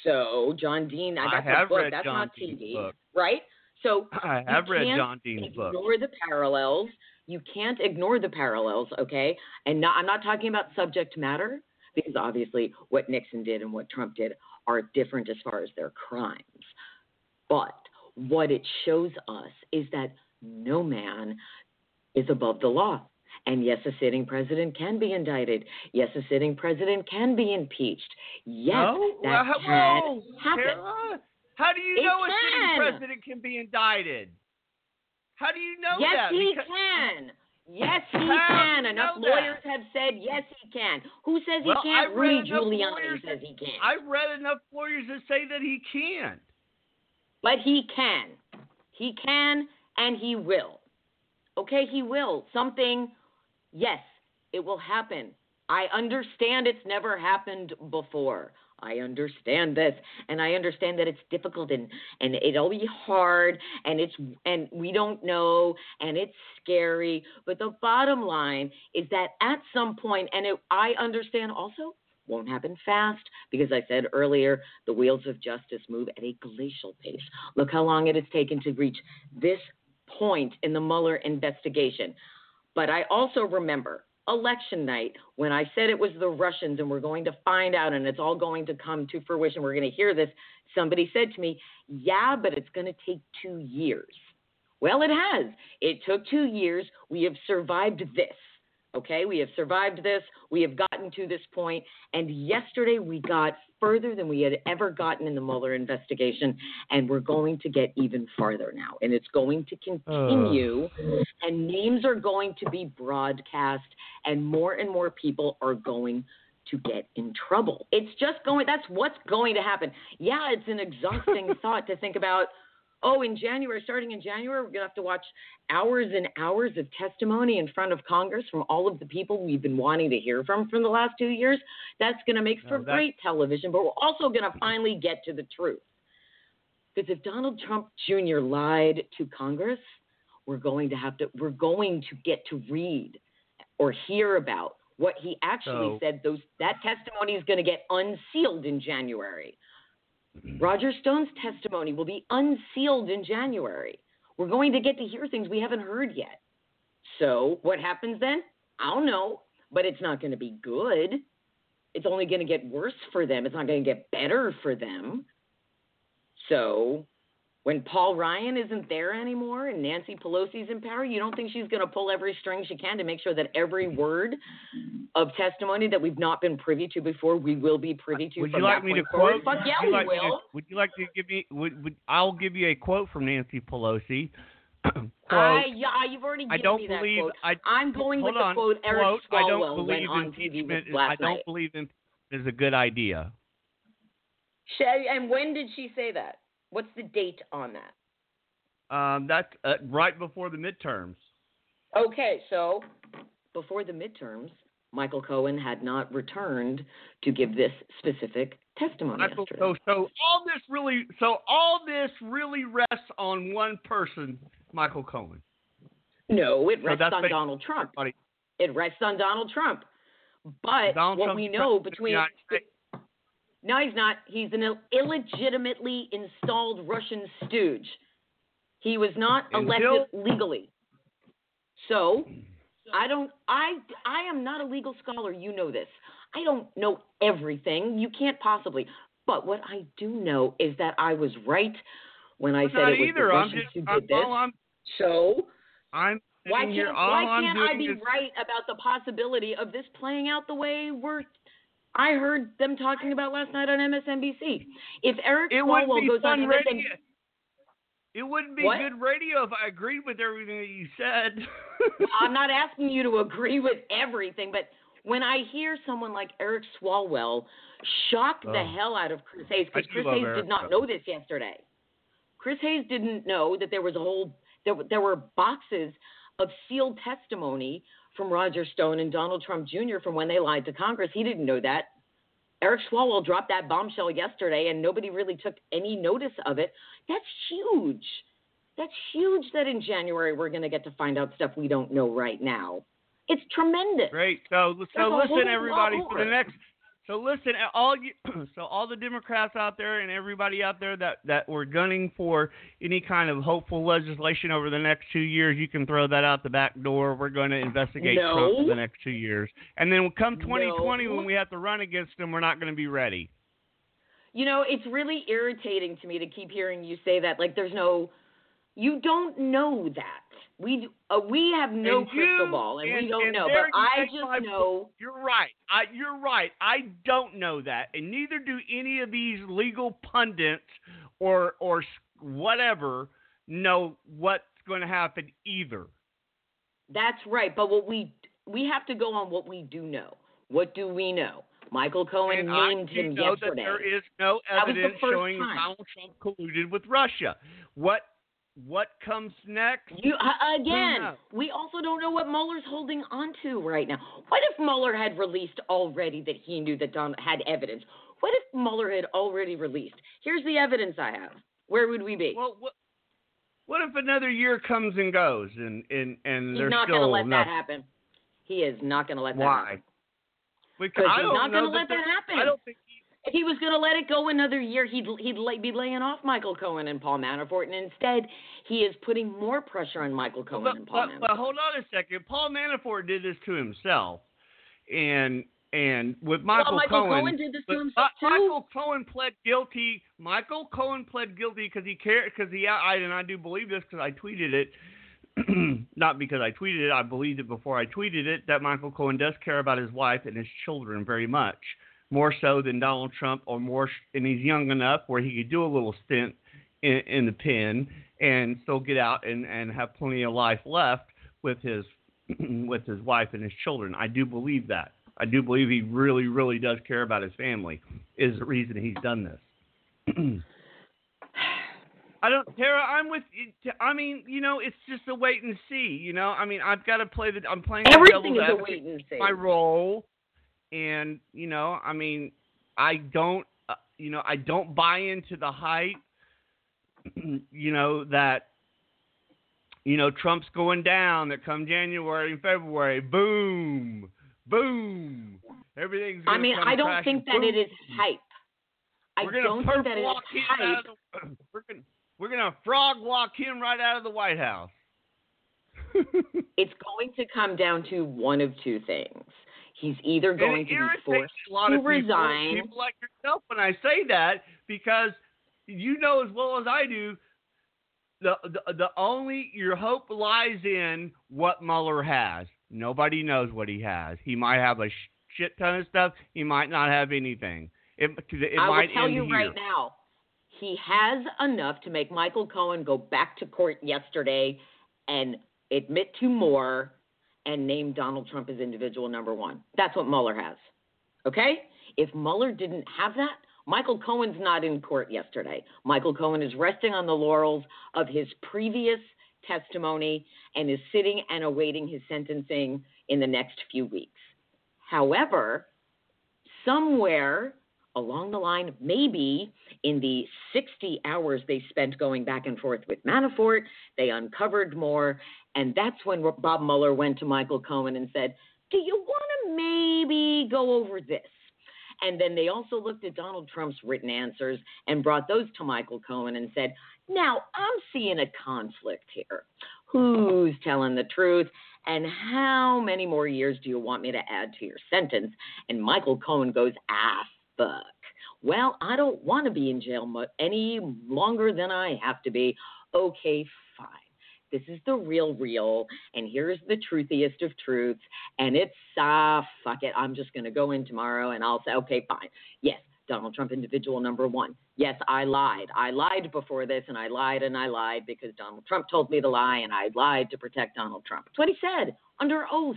C: So John Dean,
B: I
C: that's
B: have
C: book.
B: read
C: that's
B: John
C: not
B: Dean's
C: TV,
B: book.
C: right? So
B: I have read John Dean's book.
C: ignore the parallels. You can't ignore the parallels, okay? And not, I'm not talking about subject matter because obviously what Nixon did and what Trump did are different as far as their crimes. But what it shows us is that no man is above the law. And yes, a sitting president can be indicted. Yes, a sitting president can be impeached. Yes,
B: no?
C: that
B: well,
C: can happen.
B: Tara, how do you
C: It
B: know a sitting president can be indicted? How do you know
C: yes,
B: that?
C: he
B: Because-
C: can. Yes, he can. Enough
B: know that?
C: lawyers have said yes, he can. Who says
B: Well,
C: he can't? Rudy Giuliani
B: lawyers
C: says he can't.
B: I've read enough lawyers that say that he can.
C: But he can. He can and he will. Okay, he will. Something, yes, it will happen. I understand it's never happened before. I understand this and I understand that it's difficult and, and it'll be hard and it's and we don't know and it's scary. But the bottom line is that at some point, and it, I understand also won't happen fast because I said earlier the wheels of justice move at a glacial pace. Look how long it has taken to reach this point in the Mueller investigation. But I also remember election night when I said it was the Russians and we're going to find out and it's all going to come to fruition. We're going to hear this. Somebody said to me, Yeah, but it's going to take two years. Well, it has. It took two years. We have survived this. Okay, we have survived this. We have gotten to this point, and yesterday we got further than we had ever gotten in the Mueller investigation, and we're going to get even farther now. And it's going to continue, and names are going to be broadcast, and more and more people are going to get in trouble. It's just going. That's what's going to happen. Yeah, it's an exhausting thought to think about. Oh, in January, starting in January, we're going to have to watch hours and hours of testimony in front of Congress from all of the people we've been wanting to hear from for the last two years. That's going to make for
B: No,
C: great television, but we're also going to finally get to the truth. Because if Donald Trump Jr. lied to Congress, we're going to have to, we're going to get to read or hear about what he actually
B: So-
C: said. Those that testimony is going to get unsealed in January. Mm-hmm. Roger Stone's testimony will be unsealed in January. We're going to get to hear things we haven't heard yet. So, what happens then? I don't know, but it's not going to be good. It's only going to get worse for them. It's not going to get better for them. So, when Paul Ryan isn't there anymore and Nancy Pelosi's in power, you don't think she's going to pull every string she can to make sure that every word of testimony that we've not been privy to before, we will be privy to
B: Would you like me to
C: forward?
B: quote?
C: Fuck yeah, we
B: like me to-
C: will.
B: would you like to give me? Would, would I'll give you a quote from Nancy Pelosi. quote.
C: I, yeah, you've already given
B: I don't
C: me that
B: believe.
C: quote.
B: I
C: I'm going with the quote Eric
B: quote, I don't believe
C: on TV
B: impeachment. is- I don't
C: night.
B: believe impeachment is a good idea.
C: She- and when did she say that? What's the date on that?
B: Um, that's uh, right before the midterms.
C: Okay, so before the midterms, Michael Cohen had not returned to give this specific testimony
B: Michael, so, so all this really, so all this really rests on one person, Michael Cohen.
C: no, it rests
B: that's
C: on Donald Trump.
B: everybody-
C: It rests on Donald Trump. But
B: Donald
C: what
B: Trump's
C: we know
B: president of the
C: between. No, he's not. He's an Ill- illegitimately installed Russian stooge. He was not elected
B: Until-
C: legally. So, I don't I I am not a legal scholar, you know this. I don't know everything. You can't possibly. But what I do know is that I was right when I
B: I'm
C: said it was
B: either.
C: the
B: I'm
C: Russians
B: just.
C: who
B: I'm,
C: did this.
B: I'm.
C: So
B: I'm
C: why
B: here.
C: can't why
B: I'm
C: can't I be
B: is,
C: right about the possibility of this playing out the way we're I heard them talking about last night on MSNBC. If Eric
B: It wouldn't
C: Swalwell
B: be
C: goes on MSNBC,
B: radio. It wouldn't be
C: What?
B: good radio if I agreed with everything that you said.
C: I'm not asking you to agree with everything, but when I hear someone like Eric Swalwell shock the
B: Oh.
C: hell out of Chris Hayes, because Chris Hayes
B: Eric,
C: did not know this yesterday. Chris Hayes didn't know that there was a whole there, there were boxes of sealed testimony from Roger Stone and Donald Trump Jr. from when they lied to Congress. He didn't know that. Eric Swalwell dropped that bombshell yesterday, and nobody really took any notice of it. That's huge. That's huge that in January we're going to get to find out stuff we don't know right now. It's tremendous.
B: Great. So so listen, everybody, for the next. So listen, all you, so all the Democrats out there and everybody out there that that were gunning for any kind of hopeful legislation over the next two years, you can throw that out the back door. We're going to investigate
C: No.
B: Trump for the next two years, and then come 2020
C: No.
B: when we have to run against him, we're not going to be ready.
C: You know, it's really irritating to me to keep hearing you say that. Like, there's no, you don't know that. We uh, we have no
B: And
C: crystal
B: you-
C: ball, and, we don't
B: and
C: know. But I just know.
B: You're right. I, you're right. I don't know that, and neither do any of these legal pundits or or whatever know what's going to happen either.
C: That's right. But what we we have to go on what we do know. What do we know? Michael Cohen
B: and I
C: named
B: do
C: him
B: know
C: yesterday.
B: that there is no
C: the
B: evidence showing
C: time.
B: Donald Trump colluded with Russia. What what comes next?
C: You uh, again. We also don't know what Mueller's holding onto right now. What if Mueller had released already that he knew that Don had evidence? What if Mueller had already released? Here's the evidence I have. Where would we be?
B: Well, what what if another year comes and goes and and and
C: he's not going to let that happen. He is not going to let that
B: Why?
C: happen.
B: Because
C: 'Cause
B: I
C: he's
B: don't know
C: gonna let that
B: there-
C: happen.
B: I don't think
C: If he was going to let it go another year, he'd he'd lay, be laying off Michael Cohen and Paul Manafort, and instead he is putting more pressure on Michael Cohen
B: but,
C: and Paul
B: but,
C: Manafort.
B: but hold on a second. Paul Manafort did this to himself, and and with Michael,
C: well, Michael
B: Cohen,
C: Cohen did this to himself too.
B: Michael Cohen pled guilty. Michael Cohen pled guilty because he cared because he I and I do believe this because I tweeted it. Not because I tweeted it, I believed it before I tweeted it that Michael Cohen does care about his wife and his children very much, more so than Donald Trump, or more, and he's young enough where he could do a little stint in, in the pen and still get out and, and have plenty of life left with his with his wife and his children. I do believe that. I do believe he really, really does care about his family. Is the reason he's done this. I don't, Tara. I'm with. you. I mean, you know, it's just a wait and see. You know, I mean, I've got to play the. I'm playing
C: Everything
B: devil's
C: is a wait and see.
B: my role, and you know, I mean, I don't, uh, you know, I don't buy into the hype. you know that, you know, Trump's going down. That come January and February, boom, boom, everything's.
C: I mean, I don't think that it is hype. I
B: We're gonna
C: don't think that it is
B: walk him out
C: hype.
B: of the, we're gonna we're gonna frog walk him right out of the White House.
C: It's going to come down to one of two things. He's either going to be forced
B: a lot
C: to
B: of
C: resign.
B: people like yourself when I say that because you know as well as I do the, the the only your hope lies in what Mueller has. Nobody knows what he has. He might have a shit ton of stuff. He might not have anything. It, it
C: I will
B: might
C: tell you
B: here.
C: right now, he has enough to make Michael Cohen go back to court yesterday and admit to more and name Donald Trump as individual number one. That's what Mueller has. Okay? If Mueller didn't have that, Michael Cohen's not in court yesterday. Michael Cohen is resting on the laurels of his previous testimony and is sitting and awaiting his sentencing in the next few weeks. However, somewhere along the line, maybe in the 60 hours they spent going back and forth with Manafort, they uncovered more. And that's when Bob Mueller went to Michael Cohen and said, Do you want to maybe go over this? And then they also looked at Donald Trump's written answers and brought those to Michael Cohen and said, Now I'm seeing a conflict here. Who's telling the truth? And how many more years do you want me to add to your sentence? And Michael Cohen goes, Ah, fuck. Well, I don't want to be in jail any longer than I have to be. Okay. This is the real, real, and here's the truthiest of truths. And it's, ah, fuck it. I'm just going to go in tomorrow and I'll say, okay, fine. Yes, Donald Trump, individual number one. Yes, I lied. I lied before this, and I lied and I lied because Donald Trump told me to lie, and I lied to protect Donald Trump. That's what he said under oath.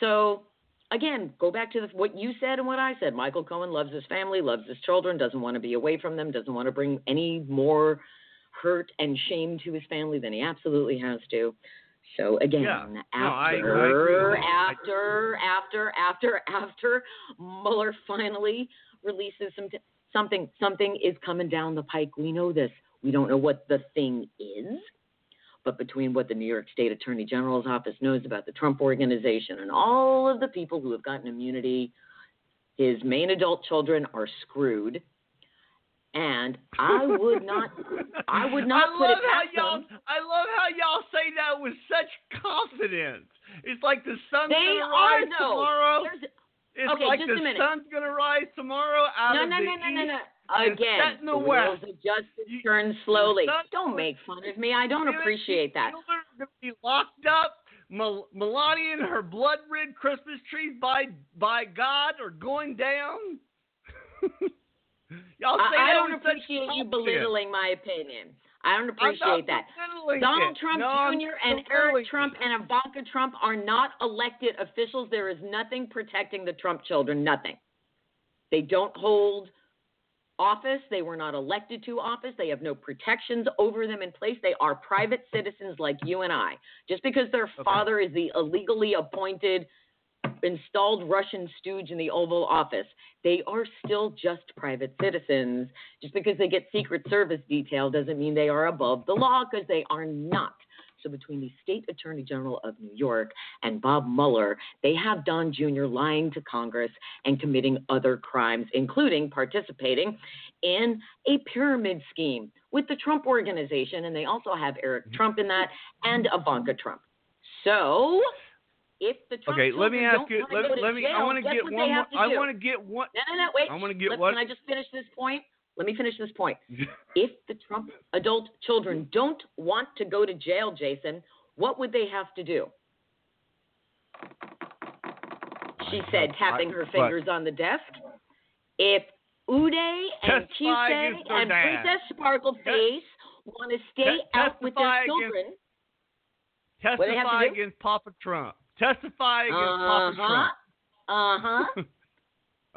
C: So, again, go back to the, what you said and what I said. Michael Cohen loves his family, loves his children, doesn't want to be away from them, doesn't want to bring any more hurt and shame to his family than he absolutely has to. So again,
B: yeah.
C: after,
B: no,
C: after, after, after, after Mueller finally releases some t- something, something is coming down the pike. We know this. We don't know what the thing is, but between what the New York State Attorney General's office knows about the Trump organization and all of the people who have gotten immunity, his main adult children are screwed and I would not, I would not
B: I
C: put it past
B: how y'all,
C: them.
B: I love how y'all say that with such confidence. It's like the sun's
C: They
B: gonna rise
C: though.
B: tomorrow.
C: There's-
B: It's
C: okay,
B: like
C: just
B: the
C: a minute.
B: sun's gonna rise tomorrow out
C: no,
B: of
C: no,
B: the
C: no, no, no, no.
B: and
C: Again,
B: in the
C: wheels
B: west. You-
C: turn slowly. Don't make fun of me. I don't appreciate that.
B: Gonna be locked up. Mel- Melania and her blood-red Christmas trees by by God are going down. Y'all say
C: I, I don't appreciate you belittling my opinion. I don't appreciate that. Donald
B: it.
C: Trump
B: No,
C: Jr. and Eric
B: it.
C: Trump and Ivanka Trump are not elected officials. There is nothing protecting the Trump children. Nothing. They don't hold office. They were not elected to office. They have no protections over them in place. They are private citizens like you and I. Just because their father is the illegally appointed, installed Russian stooge in the Oval Office, they are still just private citizens. Just because they get Secret Service detail doesn't mean they are above the law because they are not. So between the state attorney general of New York and Bob Mueller, they have Don Jr. lying to Congress and committing other crimes, including participating in a pyramid scheme with the Trump organization. And they also have Eric Trump in that and Ivanka Trump. So if the Trump
B: Okay, let me ask you. Let, let me. I
C: jail,
B: want to get one more. I want to get one.
C: No, no, no, wait.
B: I want to get
C: Let-
B: what.
C: Can I just finish this point? Let me finish this point. If the Trump adult children don't want to go to jail, Jason, what would they have to do? She said, tapping her fingers on the desk. If Uday and
B: against their
C: and. Princess Sparkleface want to stay out with their
B: against-
C: children, What they have to
B: Testify against Papa Trump. Testify against Papa
C: uh-huh, uh-huh.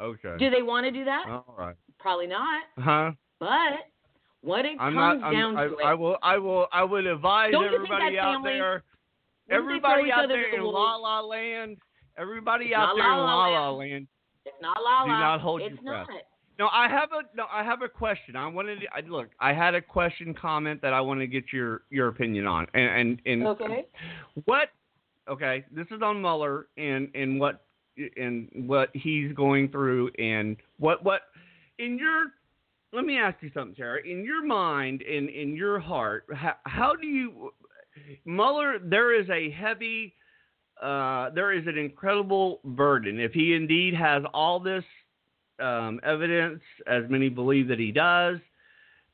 B: Okay.
C: do they want to do that?
B: All right.
C: Probably not.
B: Huh?
C: But what it
B: I'm
C: comes
B: not.
C: Down
B: I,
C: to
B: I
C: it,
B: will. I will. I would advise
C: Don't
B: everybody out
C: family-
B: there.
C: wouldn't they throw
B: Everybody out there
C: the
B: in? La La Land. Everybody
C: It's
B: out there in
C: La
B: La
C: La
B: La Land.
C: it's not la La.
B: do not hold
C: it's
B: your breath.
C: not.
B: No, I have a no. I have a question. I wanted. To, I, look, I had a question comment that I want to get your your opinion on. And and, and
C: Okay.
B: what? Okay, this is on Mueller and and what and what he's going through and what what in your. Let me ask you something, Sarah. In your mind, in in your heart, how, how do you Mueller? There is a heavy. Uh, there is an incredible burden if he indeed has all this um, evidence, as many believe that he does,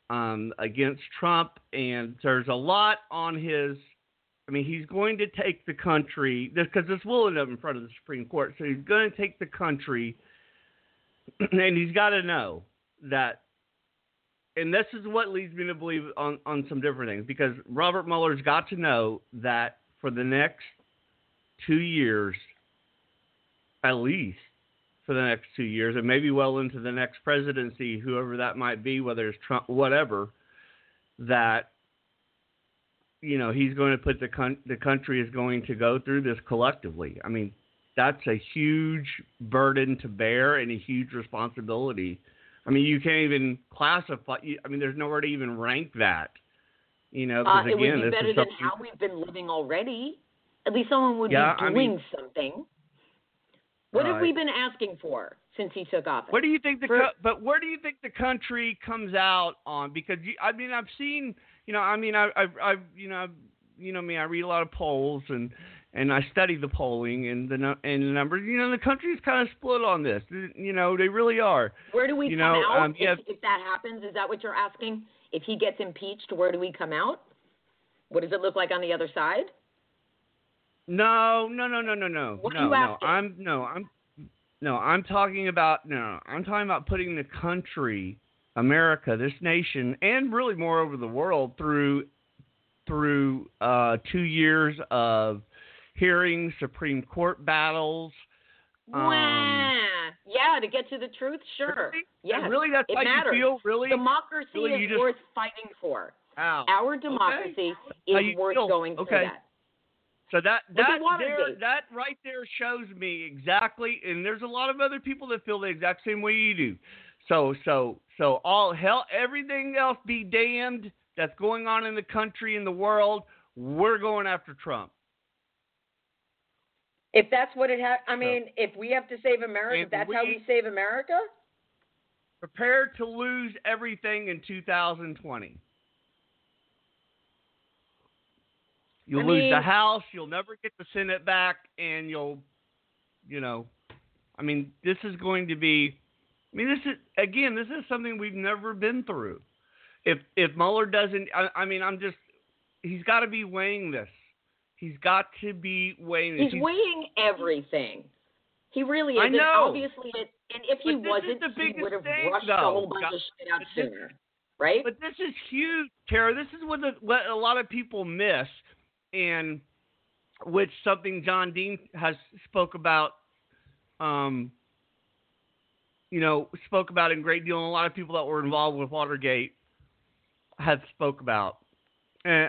B: um, against Trump, and there's a lot on his. I mean, he's going to take the country because this will end up in front of the Supreme Court. So he's going to take the country, and he's got to know that. And this is what leads me to believe on, on some different things because Robert Mueller's got to know that for the next two years, at least, for the next two years, and maybe well into the next presidency, whoever that might be, whether it's Trump, whatever, that you know he's going to put the con- the country is going to go through this collectively. I mean, that's a huge burden to bear and a huge responsibility. I mean, you can't even classify. I mean, there's nowhere to even rank that. You know,
C: Uh, it
B: again,
C: would be better than
B: something.
C: how we've been living already. At least someone would
B: Yeah,
C: be
B: I
C: doing
B: mean-
C: something. What have we been asking for since he took office?
B: Where do you think the
C: For-
B: co- but where do you think the country comes out on? Because you, I mean, I've seen, you know, I mean, I, I've, I've, you know, you know me, I read a lot of polls and and I study the polling and the and the numbers. You know, the country's kind of split on this. You know, they really are.
C: Where do we
B: You
C: come
B: know,
C: out
B: um, yeah.
C: if, if that happens? Is that what you're asking? If he gets impeached, where do we come out? What does it look like on the other side?
B: No, no, no, no, no, no,
C: What are
B: no,
C: you
B: no. I'm no, I'm no, I'm talking about no, I'm talking about putting the country, America, this nation, and really moreover the world through through uh, two years of hearings, Supreme Court battles. Um,
C: Wah. Yeah, to get to the truth, sure.
B: Really?
C: Yes,
B: really, that's
C: it
B: how
C: matters.
B: you feel. Really,
C: Democracy
B: Really,
C: is
B: just-
C: worth fighting for.
B: Ow.
C: Our democracy
B: How
C: is worth
B: feel.
C: going
B: Okay.
C: that.
B: So that that there, that right there shows me exactly, and there's a lot of other people that feel the exact same way you do. So so so all hell, everything else be damned that's going on in the country and the world. We're going after Trump.
C: If that's what it has, I mean, if we have to save America, that's how
B: we-
C: we save America.
B: Prepare to lose everything in 2020. You'll
C: I
B: lose the House. You'll never get the Senate back, and you'll, you know, I mean, this is going to be. I mean, this is again, this is something we've never been through. If if Mueller doesn't, I, I mean, I'm just, he's got to be weighing this. He's got to be weighing this.
C: He's weighing everything. He really is.
B: I
C: And
B: know.
C: obviously, it, and if he
B: But this is
C: wasn't,
B: the
C: he would have
B: thing,
C: rushed
B: though.
C: a whole bunch
B: God-
C: of shit out
B: this-
C: sooner, right?
B: But this is huge, Tara. This is what, the, what a lot of people miss, and which something John Dean has spoke about. Um, you know, spoke about in great deal, and a lot of people that were involved with Watergate have spoke about. Uh,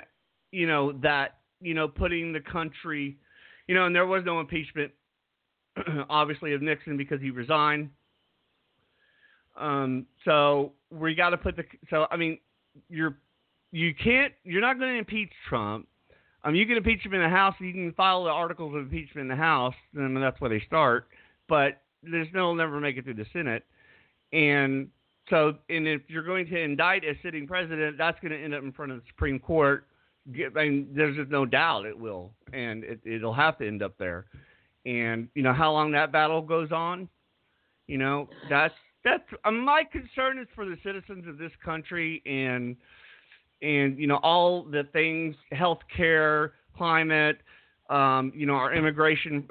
B: you know that you know putting the country, you know, and there was no impeachment, obviously of Nixon because he resigned. Um, so we got to put the so I mean you're you can't you're not going to impeach Trump. Um, you can impeach him in the House. You can file the articles of impeachment in the House, and that's where they start. But there's no never make it through the Senate. And so, and if you're going to indict a sitting president, that's going to end up in front of the Supreme Court. I mean, there's just no doubt it will, and it, it'll have to end up there. And you know how long that battle goes on. You know, that's that's uh, my concern is for the citizens of this country and and you know all the things, health care, climate, um, you know our immigration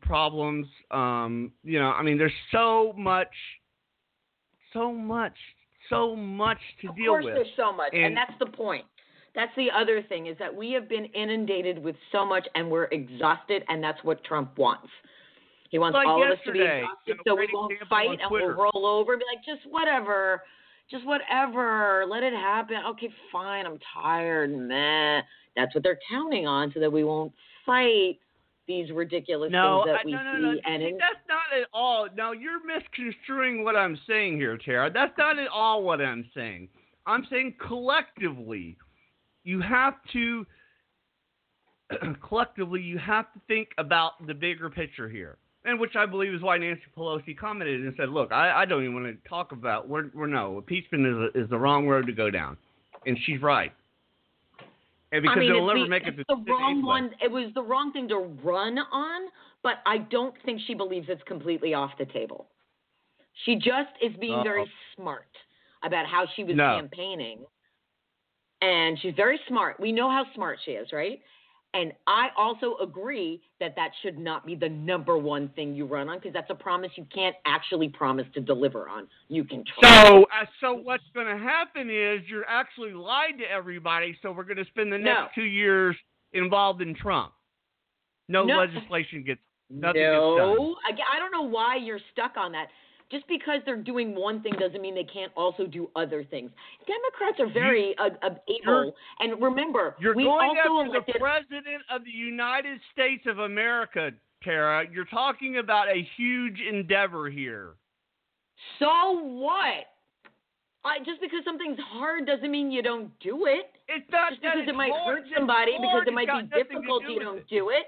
B: problems. Um, you know, I mean, there's so much, so much, so much to
C: of
B: deal
C: course, there's so much, and,
B: And-
C: that's the point. That's the other thing is that we have been inundated with so much, and we're exhausted, and that's what Trump wants. He wants
B: Like
C: all of us to be exhausted, so we won't fight and we'll roll over and be like, just whatever, just whatever, let it happen. Okay, fine, I'm tired. Meh. That's what they're counting on, so that we won't fight these ridiculous
B: No,
C: things that
B: I-
C: we
B: no, no,
C: see.
B: no.
C: And
B: See, that's not at all. No, you're misconstruing what I'm saying here, Tara. That's not at all what I'm saying. I'm saying collectively, you have to collectively you have to think about the bigger picture here, and which I believe is why Nancy Pelosi commented and said, "Look, I, I don't even want to talk about. We're, we're no impeachment is a, is the wrong road to go down," and she's right. And because
C: I mean,
B: it'll never
C: the,
B: make it to
C: the wrong one. It was the wrong thing to run on, but I don't think she believes it's completely off the table. She just is being
B: Uh-oh.
C: very smart about how she was
B: No.
C: campaigning, and she's very smart. We know how smart she is, right? And I also agree that that should not be the number one thing you run on because that's a promise you can't actually promise to deliver on. You can try.
B: So, uh, so what's going to happen is you're actually lied to everybody. So we're going to spend the next
C: No.
B: two years involved in Trump. No,
C: No.
B: legislation gets. nothing gets
C: no, I, I don't know why you're stuck on that. Just because they're doing one thing doesn't mean they can't also do other things. Democrats are very uh, uh, able, and remember,
B: You're
C: we
B: going
C: also
B: after
C: elected.
B: the president of the United States of America, Tara. You're talking about a huge endeavor here.
C: so what? I, just because something's hard doesn't mean you don't do it.
B: It's not
C: Just because it might
B: hard.
C: hurt somebody, because it might be
B: got to
C: difficult,
B: do
C: you don't
B: it.
C: do it.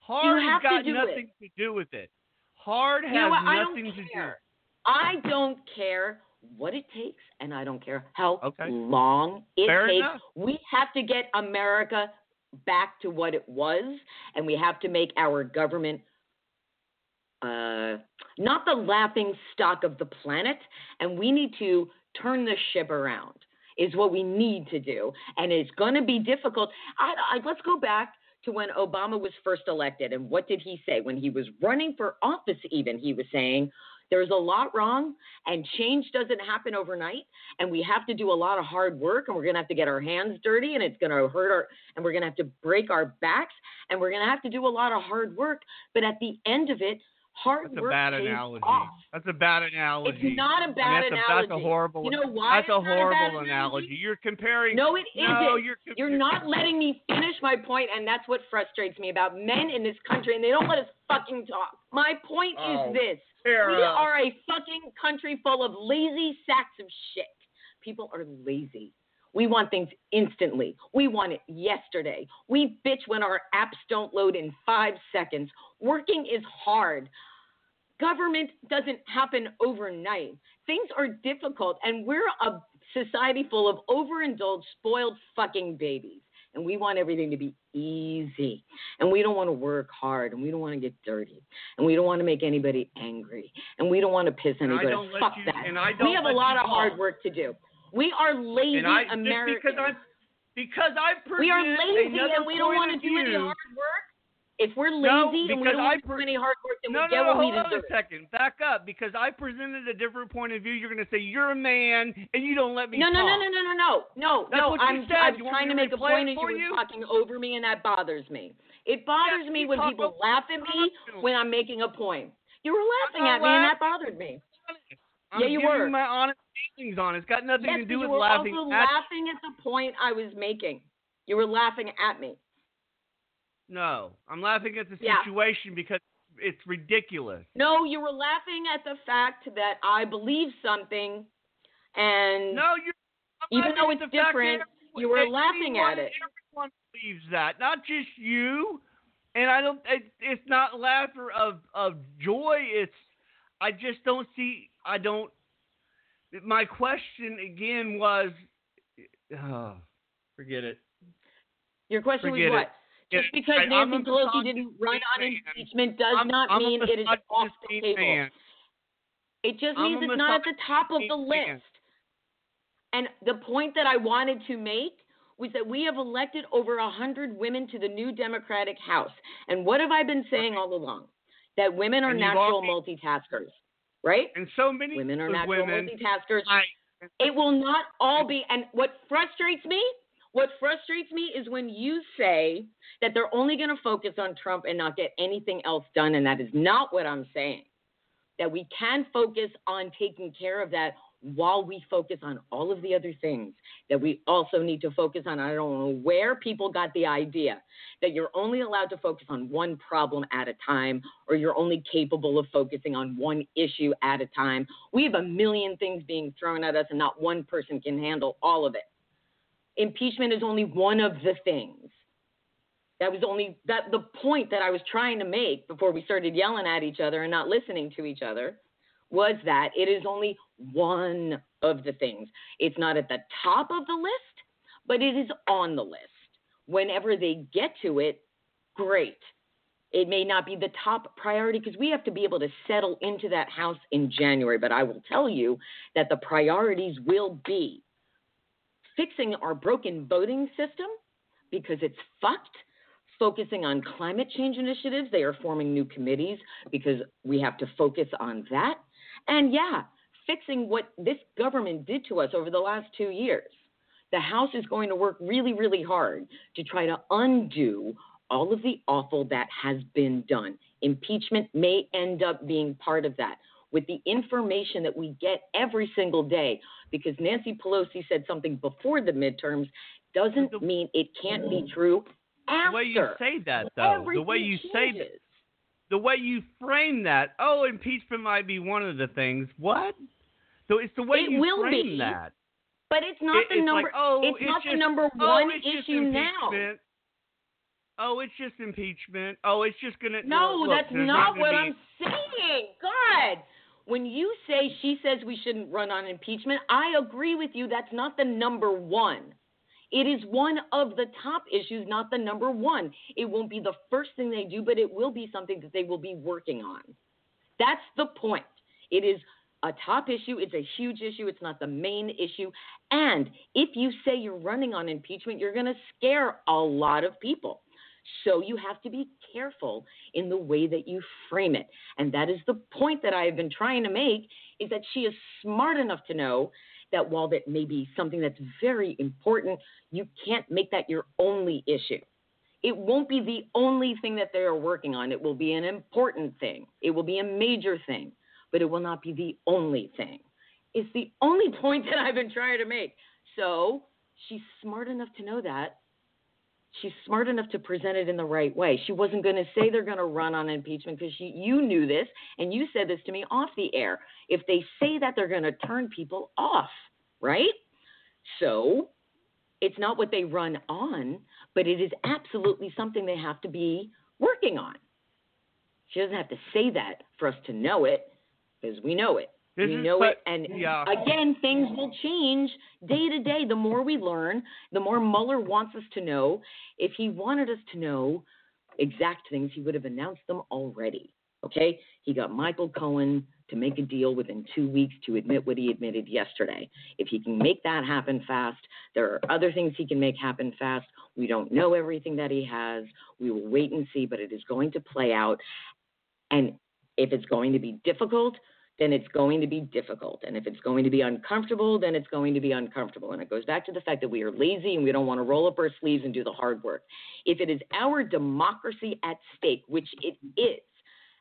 B: Hard
C: have
B: has
C: to
B: got
C: do it.
B: nothing to do with it. Hard has
C: You know what? I don't
B: nothing to do.
C: care. I don't care what it takes, and I don't care how
B: Okay.
C: long it
B: Fair
C: takes.
B: enough.
C: We have to get America back to what it was, and we have to make our government uh, not the laughing stock of the planet, and we need to turn the ship around. Is what we need to do, and it's going to be difficult. I, I, let's go back to when Obama was first elected, and what did he say when he was running for office? Even he was saying, there's a lot wrong, and change doesn't happen overnight. And we have to do a lot of hard work, and we're going to have to get our hands dirty, and it's going to hurt our, and we're going to have to break our backs, and we're going to have to do a lot of hard work. But at the end of it, hard
B: That's
C: work
B: a bad analogy.
C: off.
B: That's a bad analogy.
C: It's not a bad
B: that's
C: analogy.
B: A, that's a horrible.
C: You know why
B: That's
C: it's
B: a
C: a
B: horrible
C: analogy?
B: analogy. You're comparing.
C: No, it
B: No,
C: isn't.
B: you're.
C: You're not letting me finish my point, and that's what frustrates me about men in this country, and they don't let us fucking talk. My point
B: Oh,
C: is this.
B: Sarah.
C: We are a fucking country full of lazy sacks of shit. People are lazy. We want things instantly. We want it yesterday. We bitch when our apps don't load in five seconds. Working is hard. Government doesn't happen overnight. Things are difficult, and we're a society full of overindulged, spoiled fucking babies. And we want everything to be easy. And we don't want to work hard. And we don't want to get dirty. And we don't want to make anybody angry. And we don't want to piss
B: And I
C: anybody. Fuck
B: you-
C: that. we have a lot of hard work to do. We are lazy
B: and I
C: Americans.
B: because I because I
C: we are lazy and we don't want to do any hard work. If we're
B: No,
C: lazy and we don't
B: I
C: want to
B: pre-
C: do any hard work, then
B: No,
C: we get
B: no,
C: what we
B: hold on a second. Back up, because I presented a different point of view. You're going to say you're a man, and you don't let me
C: No, no, no, no, no, no, no, no,
B: That's
C: no.
B: what
C: I'm,
B: said.
C: I'm
B: You
C: trying to make a point, and you were talking over me, and that bothers me. It bothers me when people laugh at me when I'm making a point. You were laughing at me, and that bothered me.
B: I'm
C: Yeah, you were.
B: my honest feelings on it. It's got nothing
C: yes,
B: to do
C: you
B: with
C: were
B: laughing
C: also
B: at
C: laughing at the point I was making. You were laughing at me.
B: No, I'm laughing at the
C: Yeah.
B: situation because it's ridiculous.
C: No, you were laughing at the fact that I believe something, and
B: No, you're.
C: Even though it's
B: the fact that
C: different, you were laughing at it.
B: Everyone believes that, not just you. And I don't. It, it's not laughter of of joy. It's. I just don't see. I don't. My question again was. Oh, forget it.
C: your question
B: Forget
C: was
B: it.
C: what? Just
B: It-
C: because
B: I-
C: Nancy Pelosi didn't run on
B: man.
C: impeachment does
B: I'm,
C: not
B: I'm
C: mean it is off the table.
B: man.
C: It just means it's not at the top of the
B: man.
C: list. And the point that I wanted to make was that we have elected over a hundred women to the new Democratic House. And what have I been saying all along? That women are
B: And
C: natural
B: already-
C: multitaskers, right?
B: And so many
C: Women are natural
B: women.
C: multitaskers.
B: I,
C: It will not all be. And what frustrates me, what frustrates me is when you say that they're only going to focus on Trump and not get anything else done. And that is not what I'm saying. That we can focus on taking care of that while we focus on all of the other things that we also need to focus on. I don't know where people got the idea that you're only allowed to focus on one problem at a time or you're only capable of focusing on one issue at a time. We have a million things being thrown at us and not one person can handle all of it. Impeachment is only one of the things. That was only that the point that I was trying to make before we started yelling at each other and not listening to each other was that it is only one of the things. It's not at the top of the list, but it is on the list. Whenever they get to it, great. It may not be the top priority because we have to be able to settle into that house in January. But I will tell you that the priorities will be fixing our broken voting system because it's fucked, focusing on climate change initiatives. They are forming new committees because we have to focus on that. And yeah, fixing what this government did to us over the last two years. The House is going to work really, really hard to try to undo all of the awful that has been done. Impeachment may end up being part of that with the information that we get every single day because Nancy Pelosi said something before the midterms doesn't mean it can't be true after.
B: the way you say that, though, the way you say
C: changes.
B: The way you frame that, oh, impeachment might be one of the things. What? So it's the way
C: It
B: you
C: will
B: frame
C: be.
B: that.
C: But it's not
B: It-
C: the
B: it's
C: number.
B: like, oh,
C: it's,
B: it's
C: not the
B: just-
C: number
B: oh,
C: one
B: it's just
C: issue now.
B: Oh, it's just impeachment. Oh, it's just gonna.
C: No,
B: look,
C: that's
B: there's
C: not what
B: be-
C: I'm saying. God, when you say she says we shouldn't run on impeachment, I agree with you. That's not the number one. It is one of the top issues, not the number one. It won't be the first thing they do, but it will be something that they will be working on. That's the point. It is a top issue. It's a huge issue. It's not the main issue. And if you say you're running on impeachment, you're going to scare a lot of people. So you have to be careful in the way that you frame it. And that is the point that I have been trying to make is that she is smart enough to know that while that may be something that's very important, you can't make that your only issue. It won't be the only thing that they are working on. It will be an important thing. It will be a major thing, but it will not be the only thing. It's the only point that I've been trying to make. So she's smart enough to know that. She's smart enough to present it in the right way. She wasn't going to say they're going to run on impeachment because you knew this and you said this to me off the air. If they say that, they're going to turn people off, right? So it's not what they run on, but it is absolutely something they have to be working on. She doesn't have to say that for us to know it because we know it.
B: This
C: we know it. And
B: yeah.
C: again, things will change day to day. The more we learn, the more Mueller wants us to know. If he wanted us to know exact things, he would have announced them already. Okay? He got Michael Cohen to make a deal within two weeks to admit what he admitted yesterday. If he can make that happen fast, there are other things he can make happen fast. We don't know everything that he has. We will wait and see, but it is going to play out. And if it's going to be difficult, then it's going to be difficult. And if it's going to be uncomfortable, then it's going to be uncomfortable. And it goes back to the fact that we are lazy and we don't want to roll up our sleeves and do the hard work. If it is our democracy at stake, which it is,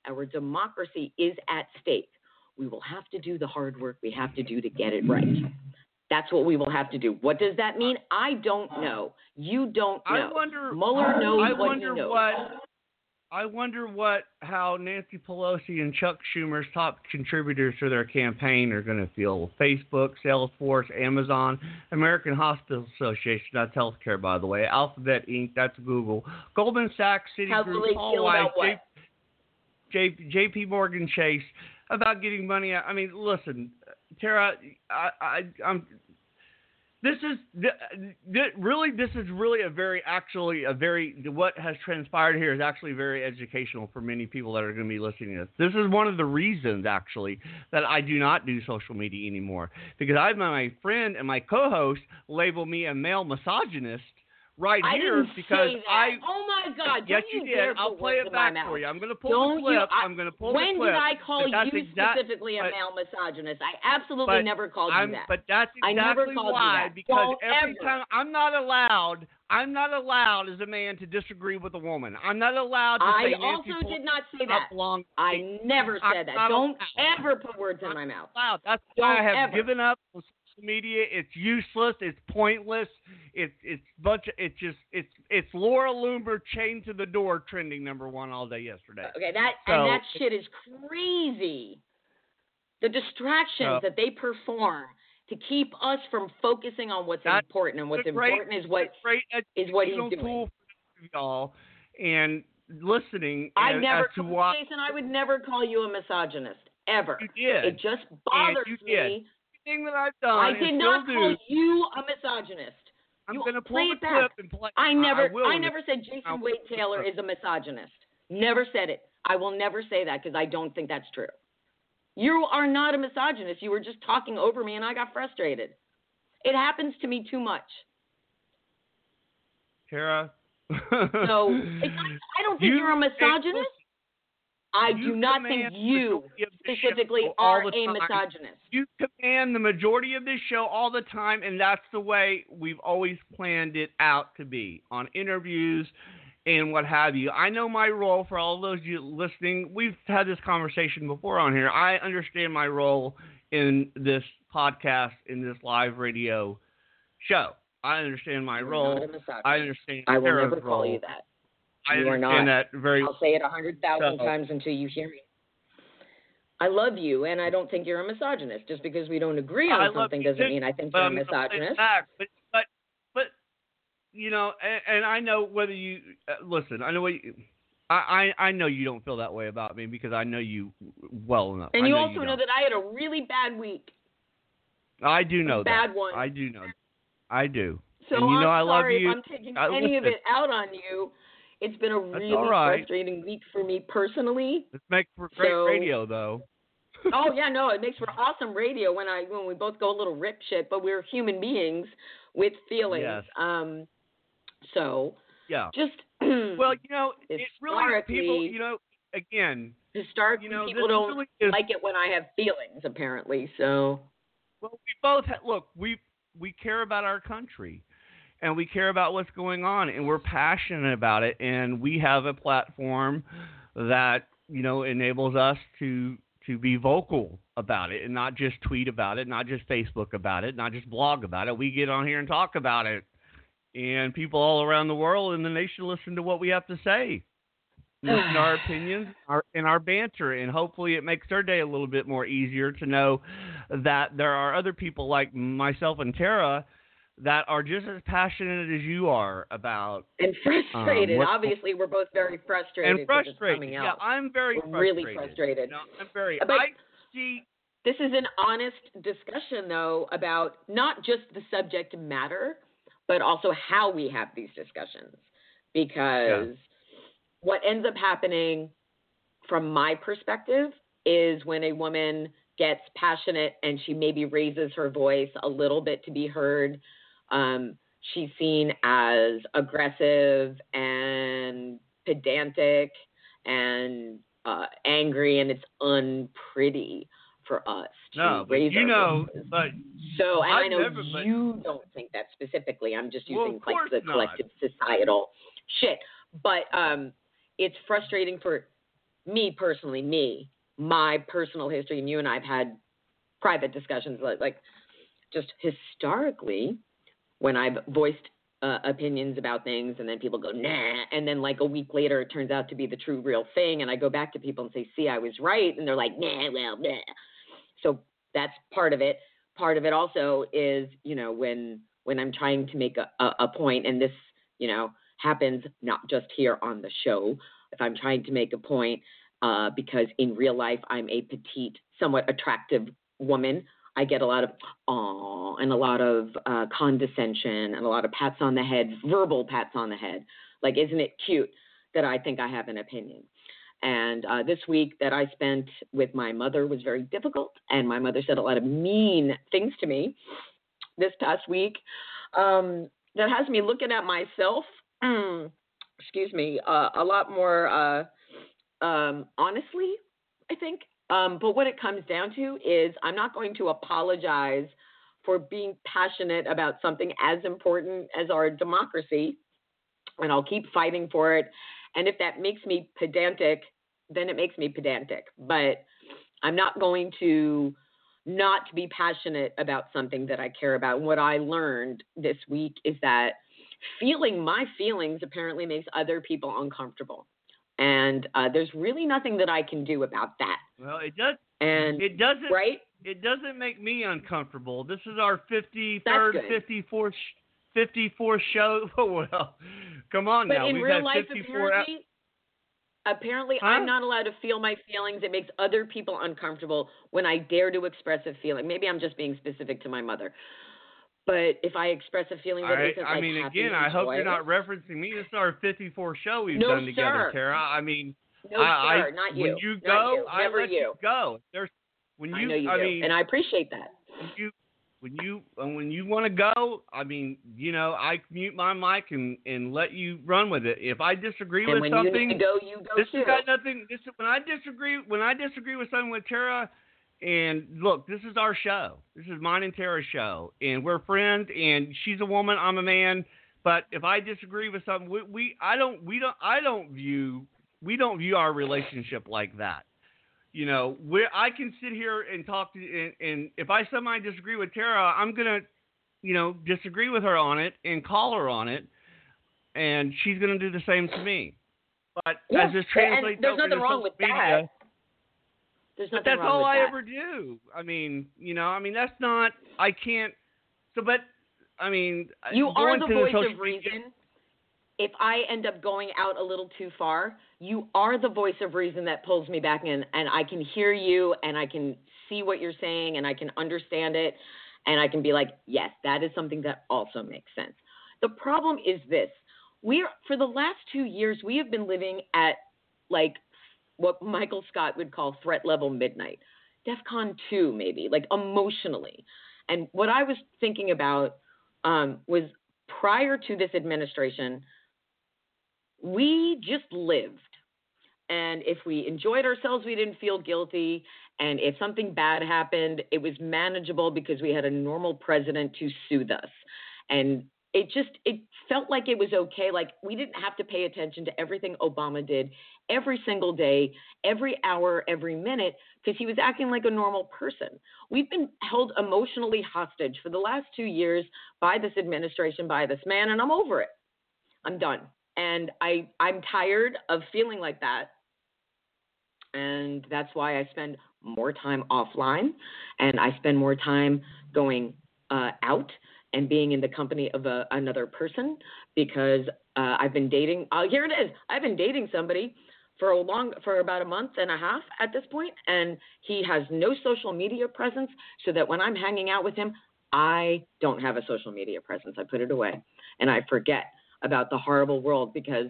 C: our democracy is at stake, we will have to do the hard work we have to do to get it right. That's what we will have to do. What does that mean? I don't know. You don't know.
B: I wonder.
C: Mueller knows
B: I
C: what
B: wonder
C: he knows.
B: what. I wonder what how Nancy Pelosi and Chuck Schumer's top contributors to their campaign are going to feel. Facebook, Salesforce, Amazon, American Hospital Association, that's healthcare by the way. Alphabet Inc. That's Google. Goldman Sachs, Citigroup, Paul
C: feel
B: Weiss,
C: about?
B: J, J, JP Morgan Chase about getting money out. I mean, listen, Tara, I, I, I'm. This is th- th- really. This is really a very, actually, a very. What has transpired here is actually very educational for many people that are going to be listening to this. This is one of the reasons, actually, that I do not do social media anymore because I my friend and my co-host label me a male misogynist right
C: I
B: here because. I.
C: oh my God!
B: Yes,
C: don't
B: you
C: dare
B: did. I'll play it back for you. I'm going to pull
C: Don't
B: the clip.
C: you? I-
B: I'm going to pull
C: when
B: the clip.
C: When did I call you
B: exact-
C: specifically a
B: but-
C: male misogynist? I absolutely never called
B: I'm,
C: you that.
B: But that's
C: I never
B: exactly
C: you
B: why.
C: that.
B: Because
C: Don't
B: every
C: ever.
B: time I'm not allowed, I'm not allowed as a man to disagree with a woman. I'm not allowed to
C: I
B: say Nancy
C: also did not say that.
B: long.
C: I never said that.
B: not
C: Don't
B: allowed.
C: ever put words in my mouth.
B: That's why I
C: Don't
B: have
C: ever.
B: given up on media. It's useless. It's pointless. It's it's bunch. Of, it's just it's it's Laura Loomer chained to the door, trending number one all day yesterday.
C: Okay, that
B: So-
C: and that shit is crazy. The distractions
B: So-
C: that they perform to keep us from focusing on what's important, and what's
B: great-
C: important is what
B: great
C: is what he's doing.
B: tool for y'all and listening
C: I
B: as,
C: never,
B: as to why
C: Jason, I would never call you a misogynist ever.
B: you did.
C: It just bothers me.
B: Everything that I've done
C: I did not
B: do,
C: call you a misogynist.
B: I'm
C: you
B: going to
C: play
B: pull
C: it
B: the
C: back.
B: clip and play.
C: I never,
B: will
C: I, never said Jason
B: I'll-
C: Wade Taylor is a misogynist. Never said it. I will never say that because I don't think that's true. You are not a misogynist. You were just talking over me, and I got frustrated. It happens to me too much.
B: Kara.
C: So I don't think
B: you,
C: are a misogynist. I do not think you
B: majority of the show
C: specifically
B: all
C: are a
B: time.
C: misogynist.
B: You command the majority of this show all the time, and that's the way we've always planned it out to be on interviews and what have you. I know my role for all those you listening. We've had this conversation before on here. I understand my role in this podcast, in this live radio show. I understand my role. I understand
C: I will
B: Tara's
C: never call
B: role.
C: you that.
B: I
C: You are
B: understand
C: not.
B: that very
C: I'll say it a hundred thousand
B: So-
C: times until you hear me. I love you, and I don't think you're a misogynist. Just because we don't agree on
B: I
C: something doesn't
B: too,
C: mean I think you're a
B: I'm gonna play it
C: misogynist.
B: But but but you know, and, and I know whether you uh, listen. I know what you, I, I I know you don't feel that way about me because I know you well enough.
C: And you
B: know
C: also
B: you
C: know that I had a really bad week.
B: I do know
C: bad
B: that.
C: one.
B: I do know. I do.
C: So
B: and you know
C: I'm
B: I love
C: sorry
B: you.
C: if I'm taking
B: I-
C: any of it out on you. It's been a really
B: all right.
C: frustrating week for me personally.
B: This makes for great
C: So-
B: radio, though.
C: oh yeah, no, it makes for awesome radio when I when we both go a little rip shit, but we're human beings with feelings.
B: Yes.
C: Um, so
B: Yeah.
C: just
B: Well, you know, it really people. You know, again,
C: historically,
B: you know,
C: people don't
B: really is,
C: like it when I have feelings, apparently. So
B: Well, we both ha- look. We we care about our country, and we care about what's going on, and we're passionate about it, and we have a platform that you know enables us to to be vocal about it, and not just tweet about it, not just Facebook about it, not just blog about it. We get on here and talk about it, and people all around the world and the nation listen to what we have to say. Oh, listen to our opinions our, and our banter, and hopefully it makes their day a little bit more easier to know that there are other people like myself and Tara that are just as passionate as you are about
C: and frustrated.
B: Um, what-
C: Obviously, we're both very frustrated.
B: and frustrated. Yeah. I'm very
C: We're really
B: frustrated.
C: frustrated.
B: No, I'm very.
C: But-
B: I see.
C: This is an honest discussion, though, about not just the subject matter, but also how we have these discussions. Because what ends up happening, from my perspective, is when a woman gets passionate and she maybe raises her voice a little bit to be heard, um, she's seen as aggressive and pedantic and uh, angry, and it's unpretty for us to
B: No, but
C: raise
B: you know,
C: voices.
B: but
C: So, and
B: I've
C: I know
B: never- but-
C: you don't think that specifically. I'm just using
B: of
C: like the
B: not.
C: collective societal shit. But um, it's frustrating for me personally, me, my personal history, and you and I have had private discussions like, like just historically when I've voiced uh, opinions about things and then people go nah and then like a week later it turns out to be the true real thing and I go back to people and say see I was right and they're like nah well nah. so that's part of it part of it also is you know when when I'm trying to make a, a, a point and this you know happens not just here on the show if I'm trying to make a point uh, because in real life I'm a petite somewhat attractive woman I get a lot of aw and a lot of uh, condescension and a lot of pats on the head, verbal pats on the head. Like, isn't it cute that I think I have an opinion? And uh, this week that I spent with my mother was very difficult, and my mother said a lot of mean things to me this past week. Um, that has me looking at myself, excuse me, uh, a lot more uh, um, honestly, I think. Um, but what it comes down to is I'm not going to apologize for being passionate about something as important as our democracy, and I'll keep fighting for it. And if that makes me pedantic, then it makes me pedantic. But I'm not going to not be passionate about something that I care about. And what I learned this week is that feeling my feelings apparently makes other people uncomfortable. And uh, there's really nothing that I can do about that.
B: Well, it does.
C: And
B: It doesn't.
C: right?
B: It doesn't make me uncomfortable. This is our
C: fifty
B: third,
C: fifty
B: fourth, fifty fourth show. Oh well, come on
C: But
B: now.
C: in
B: We've
C: real
B: had
C: life,
B: 54 ep-
C: apparently, apparently
B: Huh?
C: I'm not allowed to feel my feelings. It makes other people uncomfortable when I dare to express a feeling. Maybe I'm just being specific to my mother. But if I express a feeling that
B: I,
C: isn't
B: I
C: like
B: mean, again, I hope you're not referencing me. This is our 54th show we've
C: No,
B: done together,
C: sir.
B: Tara. I mean,
C: No,
B: I,
C: sir,
B: I,
C: not you.
B: When you go,
C: you.
B: I
C: Never
B: let
C: you.
B: go. There's when you,
C: I know you do,
B: mean,
C: and I appreciate that.
B: when you when you and when you want to go, I mean, you know, I mute my mic and and let you run with it. If I disagree
C: And
B: with something,
C: you go, you go
B: this
C: too.
B: has got nothing. This when I disagree when I disagree with something with Tara. And look, this is our show. This is mine and Tara's show, and we're friends. And she's a woman, I'm a man. But if I disagree with something, we, we I don't we don't I don't view we don't view our relationship like that. You know, where I can sit here and talk to, and, and if I somehow disagree with Tara, I'm gonna, you know, disagree with her on it and call her on it, and she's gonna do the same to me. But
C: Yeah,
B: as this translates
C: there's nothing wrong with
B: media,
C: that. There's
B: but that's all I
C: that.
B: ever do. I mean, you know, I mean that's not. I can't. So, but I mean,
C: You are the voice of
B: media-
C: reason. If I end up going out a little too far, you are the voice of reason that pulls me back in, and I can hear you, and I can see what you're saying, and I can understand it, and I can be like, yes, that is something that also makes sense. The problem is this: we are for the last two years we have been living at like what Michael Scott would call threat level midnight, DEFCON two maybe, like emotionally. And what I was thinking about um, was prior to this administration, we just lived. And if we enjoyed ourselves, we didn't feel guilty. And if something bad happened, it was manageable because we had a normal president to soothe us. And it just it felt like it was okay like we didn't have to pay attention to everything obama did every single day every hour every minute because he was acting like a normal person we've been held emotionally hostage for the last two years by this administration by this man and i'm over it i'm done and i i'm tired of feeling like that and that's why i spend more time offline and i spend more time going uh, out and being in the company of a, another person because uh, I've been dating. Uh, here it is. I've been dating somebody for a long for about a month and a half at this point, and he has no social media presence. So that when I'm hanging out with him, I don't have a social media presence. I put it away, and I forget about the horrible world because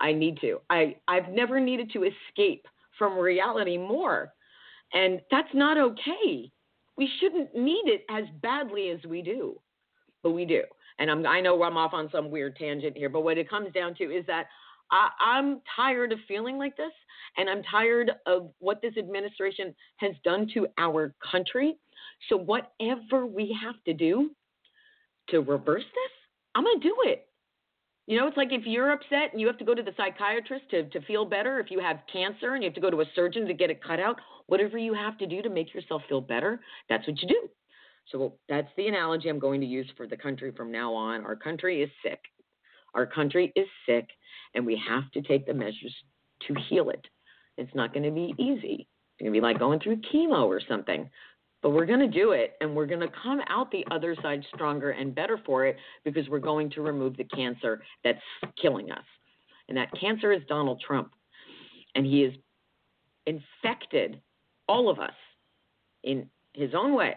C: I need to. I I've never needed to escape from reality more, and that's not okay. We shouldn't need it as badly as we do but we do. And I'm, I know I'm off on some weird tangent here, but what it comes down to is that I, I'm tired of feeling like this, and I'm tired of what this administration has done to our country. So, whatever we have to do to reverse this, I'm going to do it. You know, it's like if you're upset and you have to go to the psychiatrist to, to feel better, if you have cancer and you have to go to a surgeon to get it cut out, whatever you have to do to make yourself feel better, that's what you do. So that's the analogy I'm going to use for the country from now on. Our country is sick. Our country is sick, and we have to take the measures to heal it. It's not going to be easy. It's going to be like going through chemo or something. But we're going to do it, and we're going to come out the other side stronger and better for it because we're going to remove the cancer that's killing us. And that cancer is Donald Trump. And he has infected all of us in his own way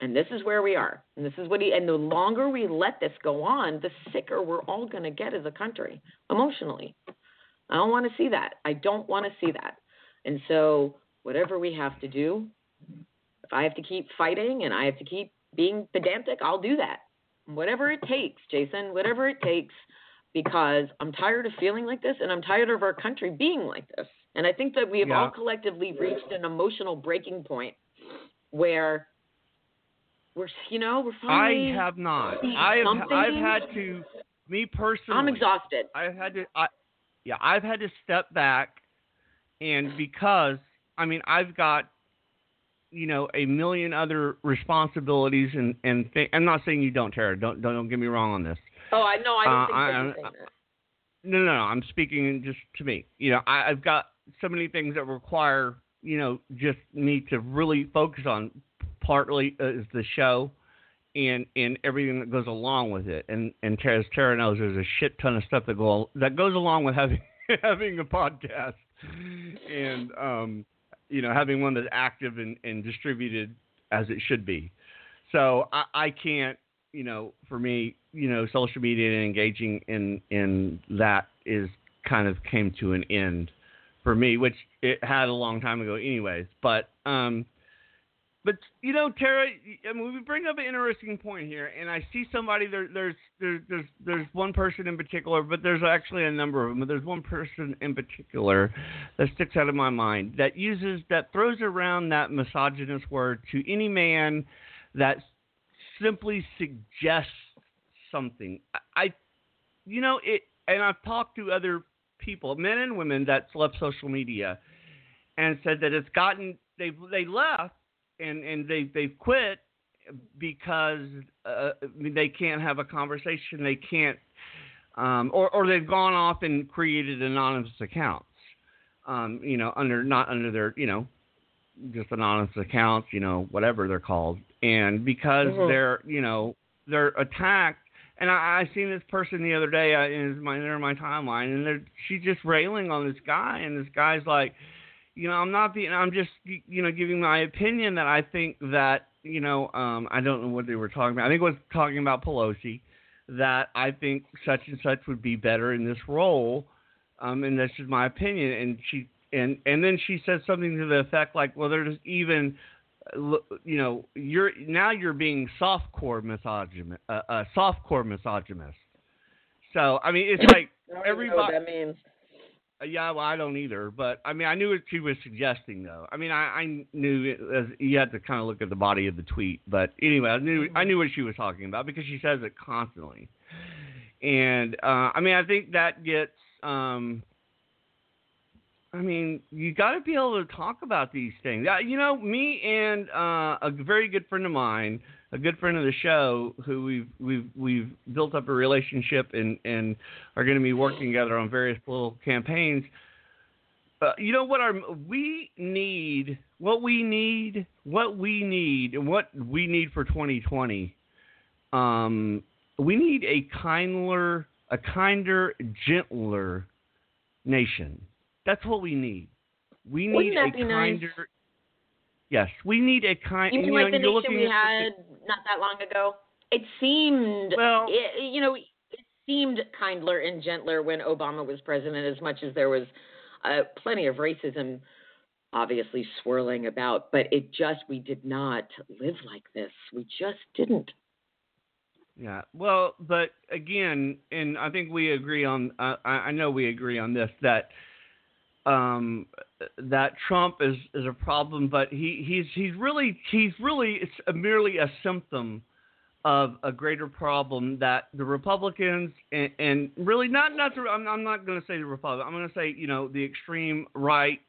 C: and this is where we are. And this is what he, and the longer we let this go on, the sicker we're all going to get as a country emotionally. I don't want to see that. I don't want to see that. And so, whatever we have to do, if I have to keep fighting and I have to keep being pedantic, I'll do that. Whatever it takes, Jason, whatever it takes, because I'm tired of feeling like this and I'm tired of our country being like this. And I think that we have yeah. all collectively reached an emotional breaking point where we're you know we're finally.
B: I have not. I have. I've had to. Me personally.
C: I'm exhausted.
B: I've had to. I, yeah, I've had to step back, and because I mean I've got, you know, a million other responsibilities and and th- I'm not saying you don't, Tara. Don't don't, don't get me wrong on this.
C: Oh, I know. I don't uh, think I, saying that.
B: No, no, no. I'm speaking just to me. You know, I, I've got so many things that require you know just me to really focus on partly uh, is the show and and everything that goes along with it. And and as Tara knows, there's a shit ton of stuff that go that goes along with having having a podcast and um you know having one that's active and, and distributed as it should be. So I, I can't you know for me you know social media and engaging in in that is kind of came to an end for me, which it had a long time ago anyways. But um but you know, Tara, I mean, we bring up an interesting point here, and I see somebody there. There's there's there's there's one person in particular, but there's actually a number of them. But there's one person in particular that sticks out of my mind that uses that throws around that misogynist word to any man that simply suggests something. I, you know, it, and I've talked to other people, men and women that's left social media, and said that it's gotten they they left and and they they've quit because uh, they can't have a conversation. They can't, um, or or they've gone off and created anonymous accounts. Um, you know, under not under their you know, just anonymous accounts. You know, whatever they're called, and because mm-hmm. they're you know they're attacked. And I, I seen this person the other day uh, in my in my timeline, and they're, she's just railing on this guy, and this guy's like, you know, I'm not being, I'm just, you know, giving my opinion that I think that, you know, um, I don't know what they were talking about. I think it was talking about Pelosi. that I think such and such would be better in this role, um, and that's just my opinion. And she and and then she said something to the effect like, well, there's even you know, you're now you're being soft core misogynist, uh, uh, soft core misogynist. So I mean, it's like everybody.
C: what that means.
B: Uh, yeah, well, I don't either, but I mean, I knew what she was suggesting, though. I mean, I, I knew it, as, you had to kind of look at the body of the tweet, but anyway, I knew I knew what she was talking about because she says it constantly, and uh, I mean, I think that gets. Um, I mean, you got to be able to talk about these things. Uh, you know, me and uh, a very good friend of mine, a good friend of the show, who we've we've we've built up a relationship and and are going to be working together on various political campaigns. Uh, you know what? Our we need what we need what we need and what we need for 2020. Um, we need a kinder, a kinder, gentler nation that's what we need. We need a kinder. Nice? Yes, we need a kind.
C: You mean
B: you
C: like
B: know,
C: the nation we had not that long ago? It seemed,
B: well,
C: it, you know, it seemed kinder and gentler when Obama was president, as much as there was uh, plenty of racism, obviously swirling about. But it just, we did not live like this. We just didn't.
B: Yeah. Well, but again, and I think we agree on. Uh, I know we agree on this that um, that Trump is, is a problem, but he, he's he's really he's really it's a, merely a symptom of a greater problem that the Republicans and, and really not not the, I'm, I'm not going to say the Republicans I'm going to say you know the extreme right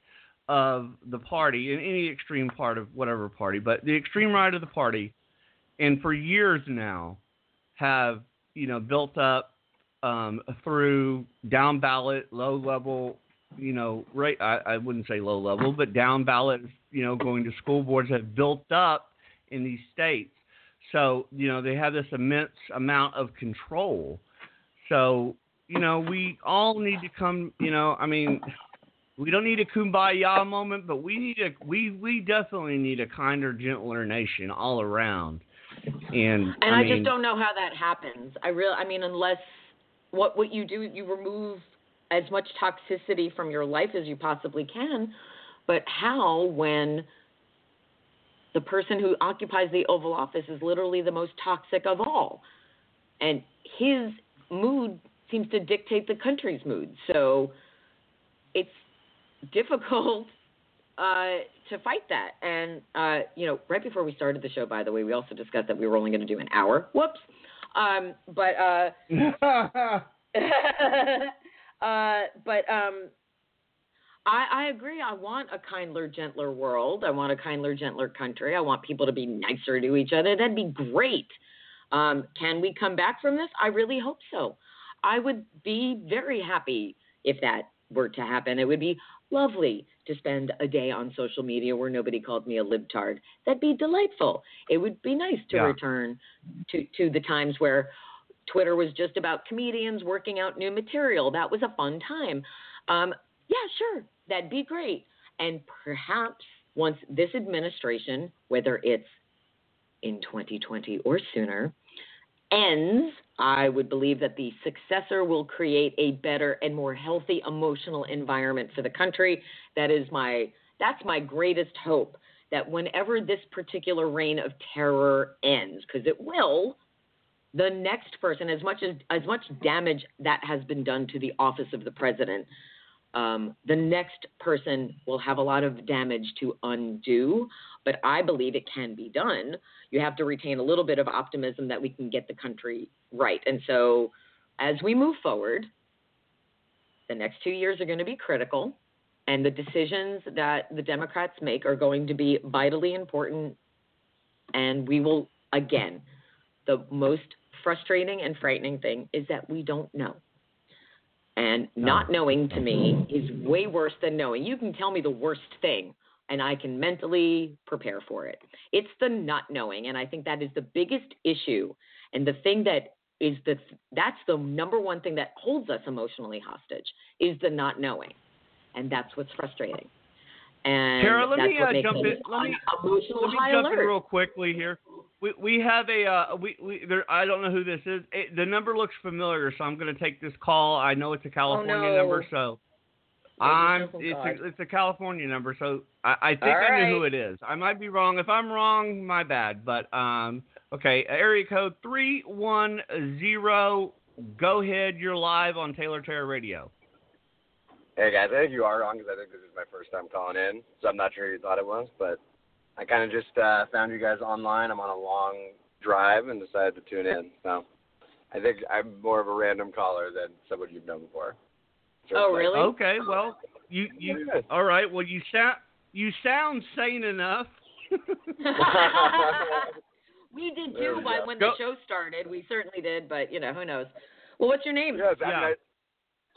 B: of the party in any extreme part of whatever party, but the extreme right of the party, and for years now have you know built up um, through down ballot, low level you know, right, I, I wouldn't say low level, but down ballot, you know, going to school boards have built up in these states. So, you know, they have this immense amount of control. So, you know, we all need to come, you know, I mean, we don't need a kumbaya moment, but we need a we we definitely need a kinder, gentler nation all around. And
C: and
B: I,
C: I
B: mean,
C: just don't know how that happens. I really, I mean, unless what what you do, you remove as much toxicity from your life as you possibly can. But how when the person who occupies the Oval Office is literally the most toxic of all? And his mood seems to dictate the country's mood. So it's difficult uh, to fight that. And, uh, you know, right before we started the show, by the way, we also discussed that we were only going to do an hour. Whoops. Um, but. Uh, Uh, but um, I, I agree. I want a kinder, gentler world. I want a kinder, gentler country. I want people to be nicer to each other. That'd be great. Um, can we come back from this? I really hope so. I would be very happy if that were to happen. It would be lovely to spend a day on social media where nobody called me a libtard. That'd be delightful. It would be nice to
B: yeah.
C: return to, to the times where Twitter was just about comedians working out new material. That was a fun time. Um, yeah, sure, that'd be great. And perhaps once this administration, whether it's in 2020 or sooner, ends, I would believe that the successor will create a better and more healthy emotional environment for the country. That is my that's my greatest hope that whenever this particular reign of terror ends, because it will, the next person, as much as as much damage that has been done to the office of the president, um, the next person will have a lot of damage to undo. But I believe it can be done. You have to retain a little bit of optimism that we can get the country right. And so, as we move forward, the next two years are going to be critical, and the decisions that the Democrats make are going to be vitally important. And we will again the most frustrating and frightening thing is that we don't know. And not knowing to me is way worse than knowing. You can tell me the worst thing and I can mentally prepare for it. It's the not knowing. And I think that is the biggest issue. And the thing that is the that's the number one thing that holds us emotionally hostage is the not knowing. And that's what's frustrating. And
B: Tara, let me uh, jump in. Let me, let me jump
C: alert.
B: in real quickly here. We we have a uh, we we there. I don't know who this is. It, the number looks familiar, so I'm going to take this call. I know it's a California
C: Oh, no.
B: number, so
C: Maybe
B: I'm.
C: it's
B: It's a, it's a California number, so I, I think
C: All
B: I
C: right.
B: knew who it is. I might be wrong. If I'm wrong, my bad. But um, okay, area code three one zero. Go ahead. You're live on Taylor Terror Radio.
D: Hey guys, I think you are wrong because I think this is my first time calling in, so I'm not sure who you thought it was, but I kind of just uh, found you guys online. I'm on a long drive and decided to tune in. So I think I'm more of a random caller than someone you've known before. So
C: Oh,
D: it's like-
C: really?
B: Okay. Well, you you.
D: Yeah.
B: All right. Well, you sound you sound sane enough.
C: we did
D: There
C: too
D: we
C: by when
B: Go-
C: the show started. We certainly did, but you know, who knows? Well, what's your name?
D: Yes,
B: Yeah.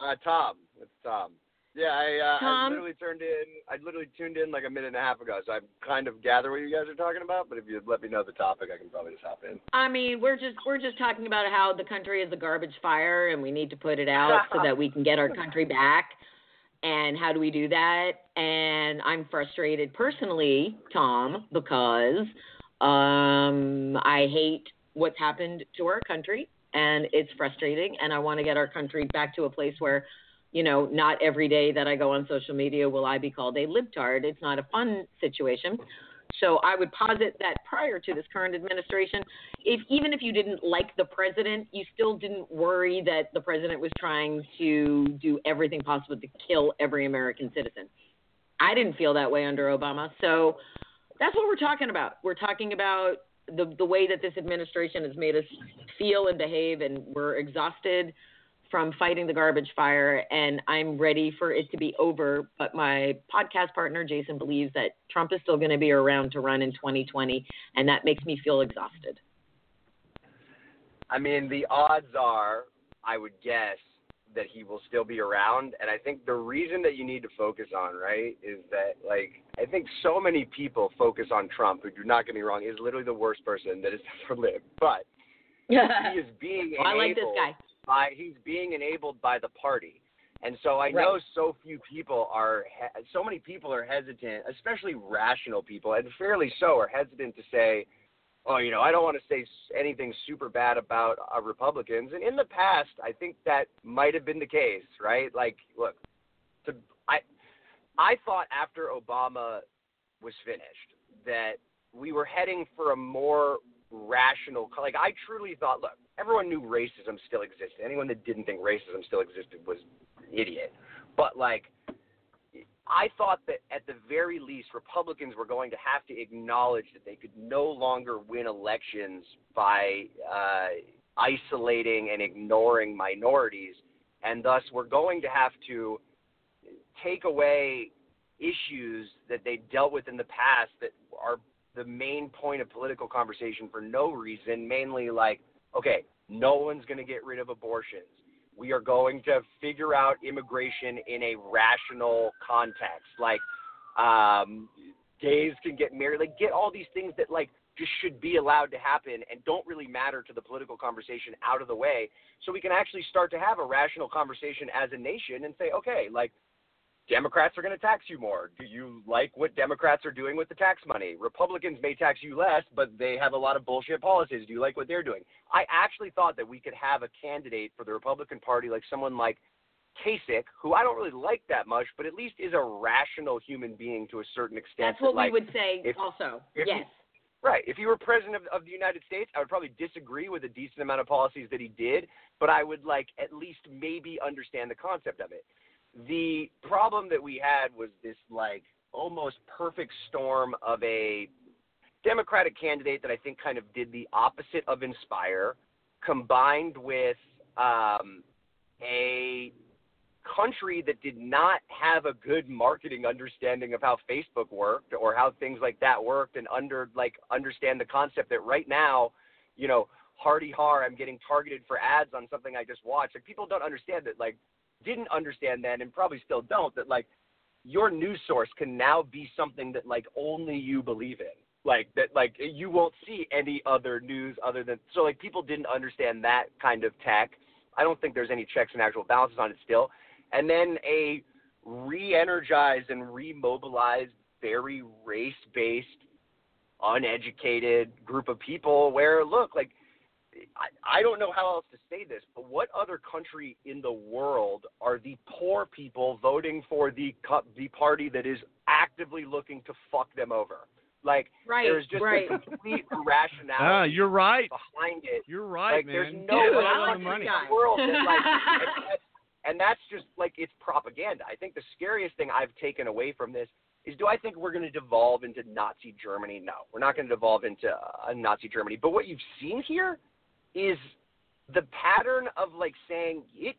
D: I, uh, Tom. It's Tom. Yeah, I, uh, I literally turned in. I literally tuned in like a minute and a half ago, so I kind of gather what you guys are talking about. But if you'd let me know the topic, I can probably just hop in.
C: I mean, we're just we're just talking about how the country is a garbage fire and we need to put it out so that we can get our country back. And how do we do that? And I'm frustrated personally, Tom, because um I hate what's happened to our country and it's frustrating and I want to get our country back to a place where you know, not every day that I go on social media will I be called a libtard. It's not a fun situation. So I would posit that prior to this current administration, if even if you didn't like the president, you still didn't worry that the president was trying to do everything possible to kill every American citizen. I didn't feel that way under Obama. So that's what we're talking about. We're talking about the the way that this administration has made us feel and behave and we're exhausted from fighting the garbage fire and I'm ready for it to be over. But my podcast partner, Jason, believes that Trump is still going to be around to run in 2020, and that makes me feel exhausted.
D: I mean, the odds are, I would guess, that he will still be around. And I think the reason that you need to focus on, right, is that, like, I think so many people focus on Trump, who, do not get me wrong, is literally the worst person that has ever lived. But he is being enabled
C: I like this guy.
D: By, he's being enabled by the party. And so I know
C: Right.
D: so few people are, so many people are hesitant, especially rational people, and fairly so, are hesitant to say, oh, you know, I don't want to say anything super bad about uh, Republicans. And in the past, I think that might have been the case, right? Like, look, to, I, I thought after Obama was finished that we were heading for a more rational, like I truly thought, look, everyone knew racism still existed. Anyone that didn't think racism still existed was an idiot. But like, I thought that at the very least, Republicans were going to have to acknowledge that they could no longer win elections by uh, isolating and ignoring minorities, and thus we're going to have to take away issues that they dealt with in the past that are the main point of political conversation for no reason, mainly like, okay, no one's going to get rid of abortions. We are going to figure out immigration in a rational context. Like, um, gays can get married. Like, get all these things that, like, just should be allowed to happen and don't really matter to the political conversation out of the way so we can actually start to have a rational conversation as a nation and say, okay, like, Democrats are going to tax you more. Do you like what Democrats are doing with the tax money? Republicans may tax you less, but they have a lot of bullshit policies. Do you like what they're doing? I actually thought that we could have a candidate for the Republican Party like someone like Kasich, who I don't really like that much, but at least is a rational human being to a certain extent.
C: That's what
D: that, like,
C: we would say
D: if-
C: also.
D: if
C: yes.
D: Right. If he were president of, of the United States, I would probably disagree with a decent amount of policies that he did, but I would like at least maybe understand the concept of it. The problem that we had was this like almost perfect storm of a Democratic candidate that I think kind of did the opposite of Inspire, combined with um, a country that did not have a good marketing understanding of how Facebook worked or how things like that worked and under like understand the concept that right now, you know, hardy har, I'm getting targeted for ads on something I just watched. Like people don't understand that like didn't understand then and probably still don't that like your news source can now be something that like only you believe in. Like that like you won't see any other news other than so like people didn't understand that kind of tech. I don't think there's any checks and actual balances on it still and then a re-energized and remobilized, very race-based uneducated group of people where look like I, I don't know how else to say this, but what other country in the world are the poor people voting for the the party that is actively looking to fuck them over? Like
C: right,
D: there's just
C: right.
D: a complete irrationality
B: Ah, you're right.
D: behind it.
B: You're right,
D: like
B: man.
D: there's
B: Get
D: no
B: it
D: way
B: on
C: like
B: the
C: this
B: money.
D: in the world that like and, that's, and that's just like it's propaganda. I think the scariest thing I've taken away from this is do I think we're going to devolve into Nazi Germany? No, we're not going to devolve into uh, Nazi Germany. But what you've seen here is the pattern of like saying it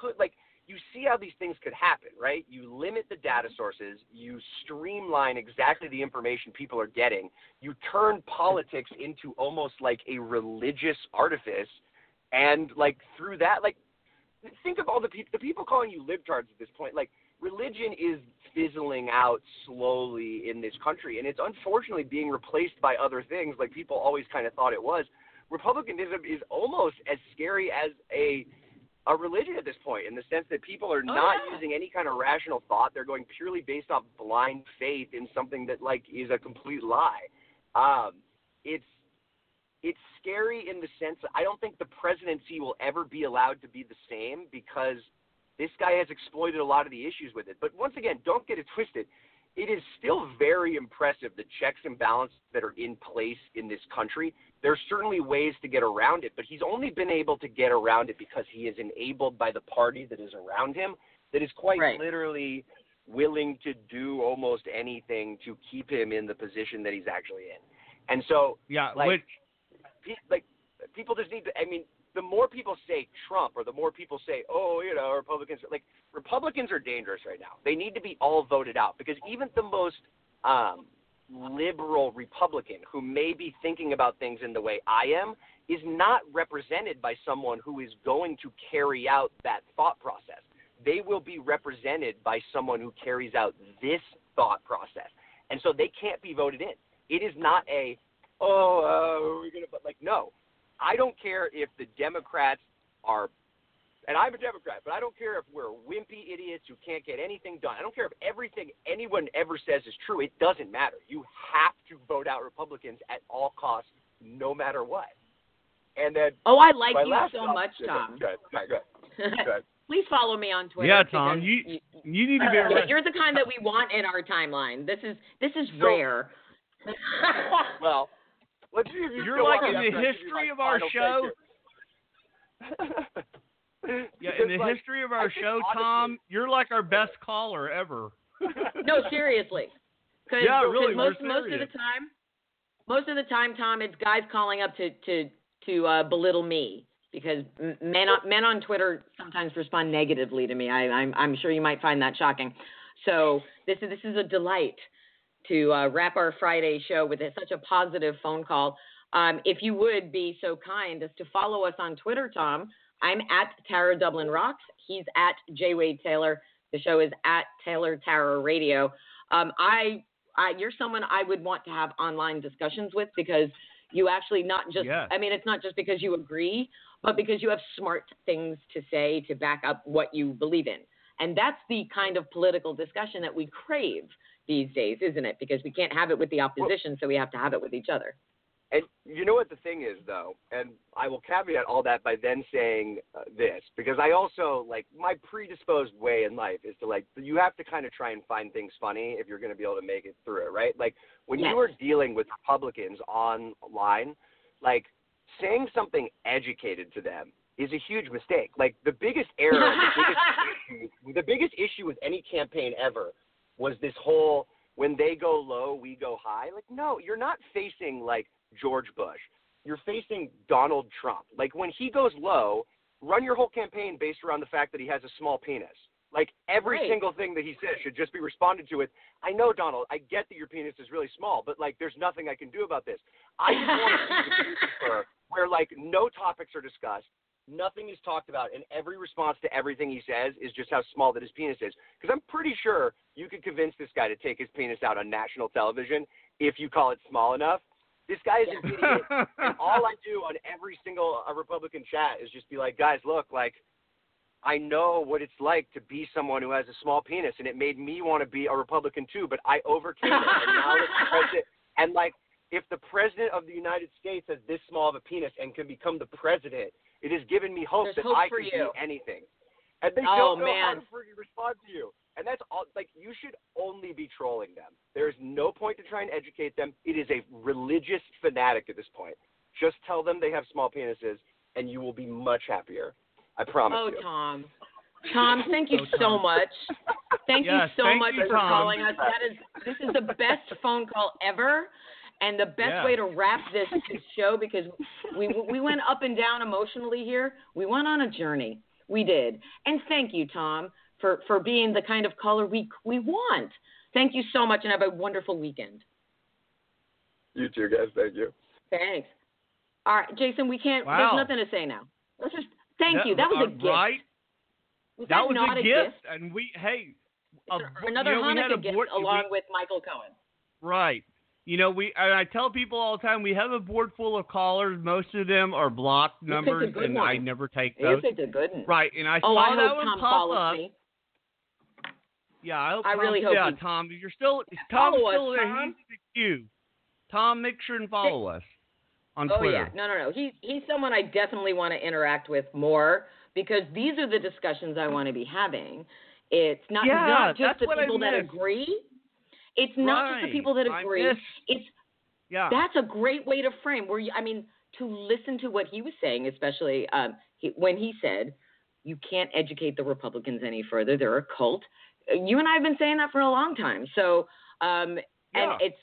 D: could like you see how these things could happen, right? You limit the data sources, you streamline exactly the information people are getting, you turn politics into almost like a religious artifice, and like through that, like think of all the people, the people calling you libtards at this point, like religion is fizzling out slowly in this country, and it's unfortunately being replaced by other things, like people always kind of thought it was. Republicanism is almost as scary as a a religion at this point in the sense that people are
C: Oh,
D: not
C: yeah.
D: using any kind of rational thought. They're going purely based off blind faith in something that like is a complete lie. Um, it's it's scary in the sense that I don't think the presidency will ever be allowed to be the same because this guy has exploited a lot of the issues with it. But once again, don't get it twisted. It is still very impressive the checks and balances that are in place in this country. There's certainly ways to get around it, but he's only been able to get around it because he is enabled by the party that is around him that is quite
C: Right.
D: literally willing to do almost anything to keep him in the position that he's actually in. And so
B: Yeah,
D: Like,
B: which
D: pe- like people just need to. I mean, the more people say Trump, or the more people say, oh, you know, Republicans. Like Republicans are dangerous right now. They need to be all voted out because even the most um, liberal Republican, who may be thinking about things in the way I am, is not represented by someone who is going to carry out that thought process. They will be represented by someone who carries out this thought process, and so they can't be voted in. It is not a oh, uh, we're gonna, but like, no, I don't care if the Democrats are, and I'm a Democrat, but I don't care if we're wimpy idiots who can't get anything done. I don't care if everything anyone ever says is true. It doesn't matter. You have to vote out Republicans at all costs, no matter what. And then
C: oh, I like you so
D: thought-
C: much, Tom.
D: Good, good, good, good.
C: Please follow me on Twitter.
B: Yeah, Tom,
C: because
B: you- you need to be
C: Uh. You're the kind that we want in our timeline. This is this is
D: So-
C: rare.
D: Well, let's see if you
B: You're like in the
D: after I give you
B: history of our show. yeah, in the
D: like,
B: history of our show,
D: honestly-
B: Tom, you're like our best caller ever.
C: no, seriously. Cause,
B: Yeah,
C: 'cause
B: really, we're
C: most most of the time, most of the time, Tom, it's guys calling up to to to uh, belittle me because men on men on Twitter sometimes respond negatively to me. I, I'm I'm sure you might find that shocking. So this is this is a delight to uh, wrap our Friday show with such a positive phone call. Um, if you would be so kind as to follow us on Twitter, Tom, I'm at Tara Dublin Rocks. He's at J Wade Taylor. The show is at Taylor Tara Radio. Um, I, I, you're someone I would want to have online discussions with because you actually not just.
B: Yes.
C: I mean, it's not just because you agree, but because you have smart things to say to back up what you believe in. And that's the kind of political discussion that we crave these days, isn't it? Because we can't have it with the opposition, so we have to have it with each other.
D: And you know what the thing is, though, and I will caveat all that by then saying uh, this because I also like my predisposed way in life is to like you have to kind of try and find things funny if you're going to be able to make it through it, right? Like when
C: Yes.
D: you are dealing with Republicans online, like saying something educated to them is a huge mistake. Like the biggest error, the biggest issue, the biggest issue with any campaign ever was this whole when they go low, we go high. Like no, you're not facing like George Bush. You're facing Donald Trump. Like when he goes low, run your whole campaign based around the fact that he has a small penis. Like every
C: Right.
D: single thing that he says should just be responded to with, I know, Donald, I get that your penis is really small, but like there's nothing I can do about this. I just want to see the where like no topics are discussed, nothing is talked about, and every response to everything he says is just how small that his penis is. Because I'm pretty sure you could convince this guy to take his penis out on national television if you call it small enough. This guy is an idiot. And all I do on every single uh, Republican chat is just be like, guys, look, like, I know what it's like to be someone who has a small penis, and it made me want to be a Republican too, but I overcame it, and now it's president. And like, if the president of the United States has this small of a penis and can become the president, it has given me hope
C: There's
D: that
C: hope
D: I
C: for
D: can
C: you.
D: be anything. And they
C: Oh,
D: don't know how
C: man.
D: to freaking respond to you. And that's all. Like you should only be trolling them. There is no point to try and educate them. It is a religious fanatic at this point. Just tell them they have small penises, and you will be much happier. I promise
C: Oh,
D: you.
C: Tom. Tom, thank you
B: Oh,
C: so much. Thank
B: Yes,
C: you so
B: thank
C: much
B: you,
C: for
B: Tom.
C: calling us. That is this is the best phone call ever. And the best
B: Yeah.
C: way to wrap this, this show because we we went up and down emotionally here. We went on a journey. We did. And thank you, Tom, for for being the kind of caller we we want. Thank you so much and have a wonderful weekend.
D: You too, guys. Thank you.
C: Thanks. All right, Jason, we can't
B: Wow.
C: there's nothing to say now. Let's just thank you. That was a
B: uh,
C: gift.
B: Right?
C: Was
B: That was
C: not
B: a
C: a
B: gift, and we hey, a,
C: Another
B: you know, we had a
C: Hanukkah gift
B: board,
C: along
B: we-
C: with Michael Cohen.
B: Right. You know, we and I tell people all the time we have a board full of callers. Most of them are blocked
C: You
B: numbers, and
C: one.
B: I never take
C: You
B: those.
C: picked a good one.
B: Right, and I
C: Oh,
B: saw
C: I
B: that
C: hope
B: one
C: Tom
B: pop up.
C: me.
B: Yeah, I hope.
C: I
B: Tom,
C: really hope
B: Yeah,
C: he-
B: Tom, you're still Tom's
C: Follow us,
B: still there.
C: Tom.
B: He's the queue. Tom, make sure and follow us on
C: Oh
B: Twitter.
C: yeah, no, no, no. He's he's someone I definitely want to interact with more because these are the discussions I want to be having. It's not
B: Yeah,
C: not just the
B: I
C: people that agree. It's not just the people that agree. It's
B: Yeah.
C: that's a great way to frame where you, I mean to listen to what he was saying, especially um, he, when he said you can't educate the Republicans any further. They're a cult. You and I have been saying that for a long time. So um, and it's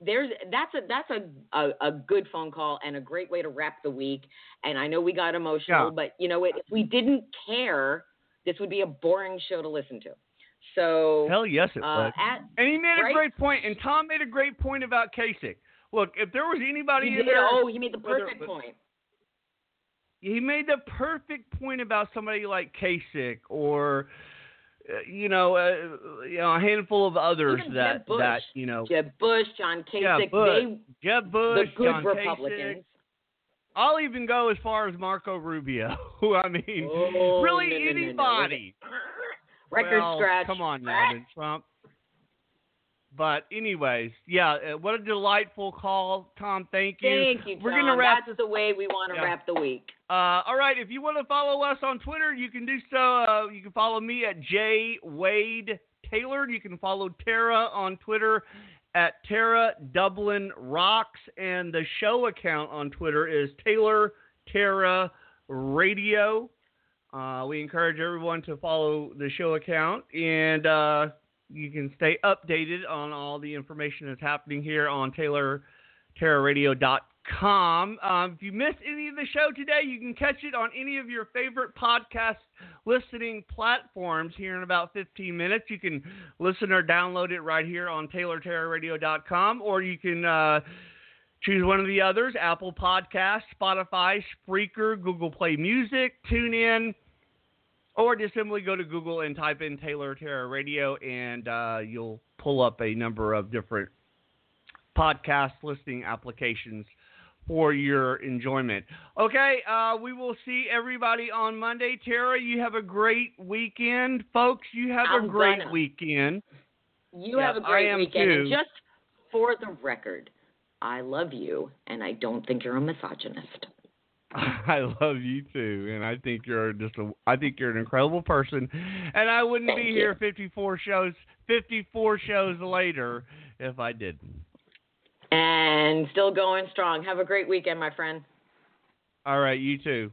C: there's that's a that's a, a a good phone call and a great way to wrap the week. And I know we got emotional,
B: Yeah.
C: but you know what? If we didn't care, this would be a boring show to listen to. So
B: Hell yes, it
C: uh,
B: would.
C: at
B: And he made
C: right?
B: a great point, and Tom made a great point about Kasich. Look, if there was anybody
C: he
B: in
C: did,
B: there,
C: oh, he made the
B: whether-
C: perfect point.
B: he made the perfect point about somebody like Kasich or uh, you know, uh, you know, a handful of others
C: Even
B: that
C: Bush.
B: that you know,
C: Jeb Bush, John Kasich,
B: Yeah, Bush,
C: they
B: Jeb Bush,
C: the good
B: John
C: Republicans.
B: Kasich. I'll even go as far as Marco Rubio. Who I mean,
C: Oh,
B: really
C: no, no, no, no. Record
B: well,
C: scratch.
B: Come on then, Trump. But anyways, yeah, uh, what a delightful call, Tom. Thank you.
C: Thank you,
B: We're gonna wrap
C: That's the way we want to
B: Yeah.
C: wrap the week.
B: Uh, all right, if you want to follow us on Twitter, you can do so. Uh, you can follow me at J Wade Taylor. You can follow Tara on Twitter at Tara Dublin Rocks, and the show account on Twitter is Taylor Tara Radio. Uh, we encourage everyone to follow the show account, and uh, you can stay updated on all the information that's happening here on Taylor TerraRadio.com. Um, if you missed any of the show today, you can catch it on any of your favorite podcast listening platforms here in about 15 minutes. You can listen or download it right here on TaylorTerraRadio.com, or you can uh, choose one of the others Apple Podcasts, Spotify, Spreaker, Google Play Music, TuneIn. Or just simply go to Google and type in Taylor Terra Radio, and uh, you'll pull up a number of different podcast listening applications for your enjoyment. Okay, uh, we will see everybody on Monday. Tara, you have a great weekend. Folks, you have
C: I'm
B: a great
C: gonna.
B: weekend.
C: You
B: Yeah,
C: have a great
B: am
C: weekend. And just for the record, I love you, and I don't think you're a misogynist.
B: I love you too, and I think you're just a. I think you're an incredible person, and I wouldn't
C: Thank
B: be
C: you.
B: here 54 shows, 54 shows later if I didn't.
C: And still going strong. Have a great weekend, my friend.
B: All right, you too.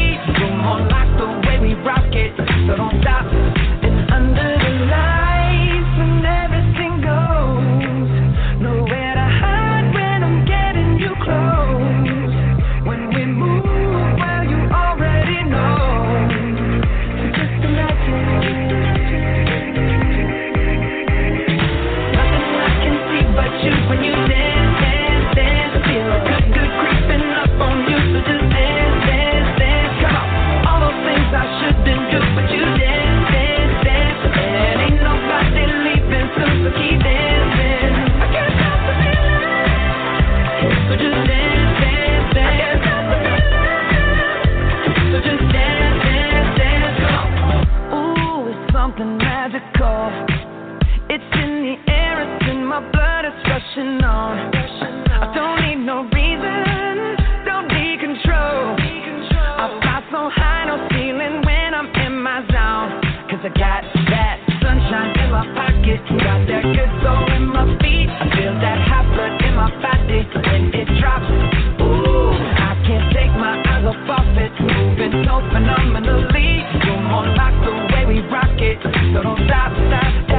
E: More like the way we rock it, so don't stop. It's under so phenomenally. You're more like the way we rock it. So don't stop, stop.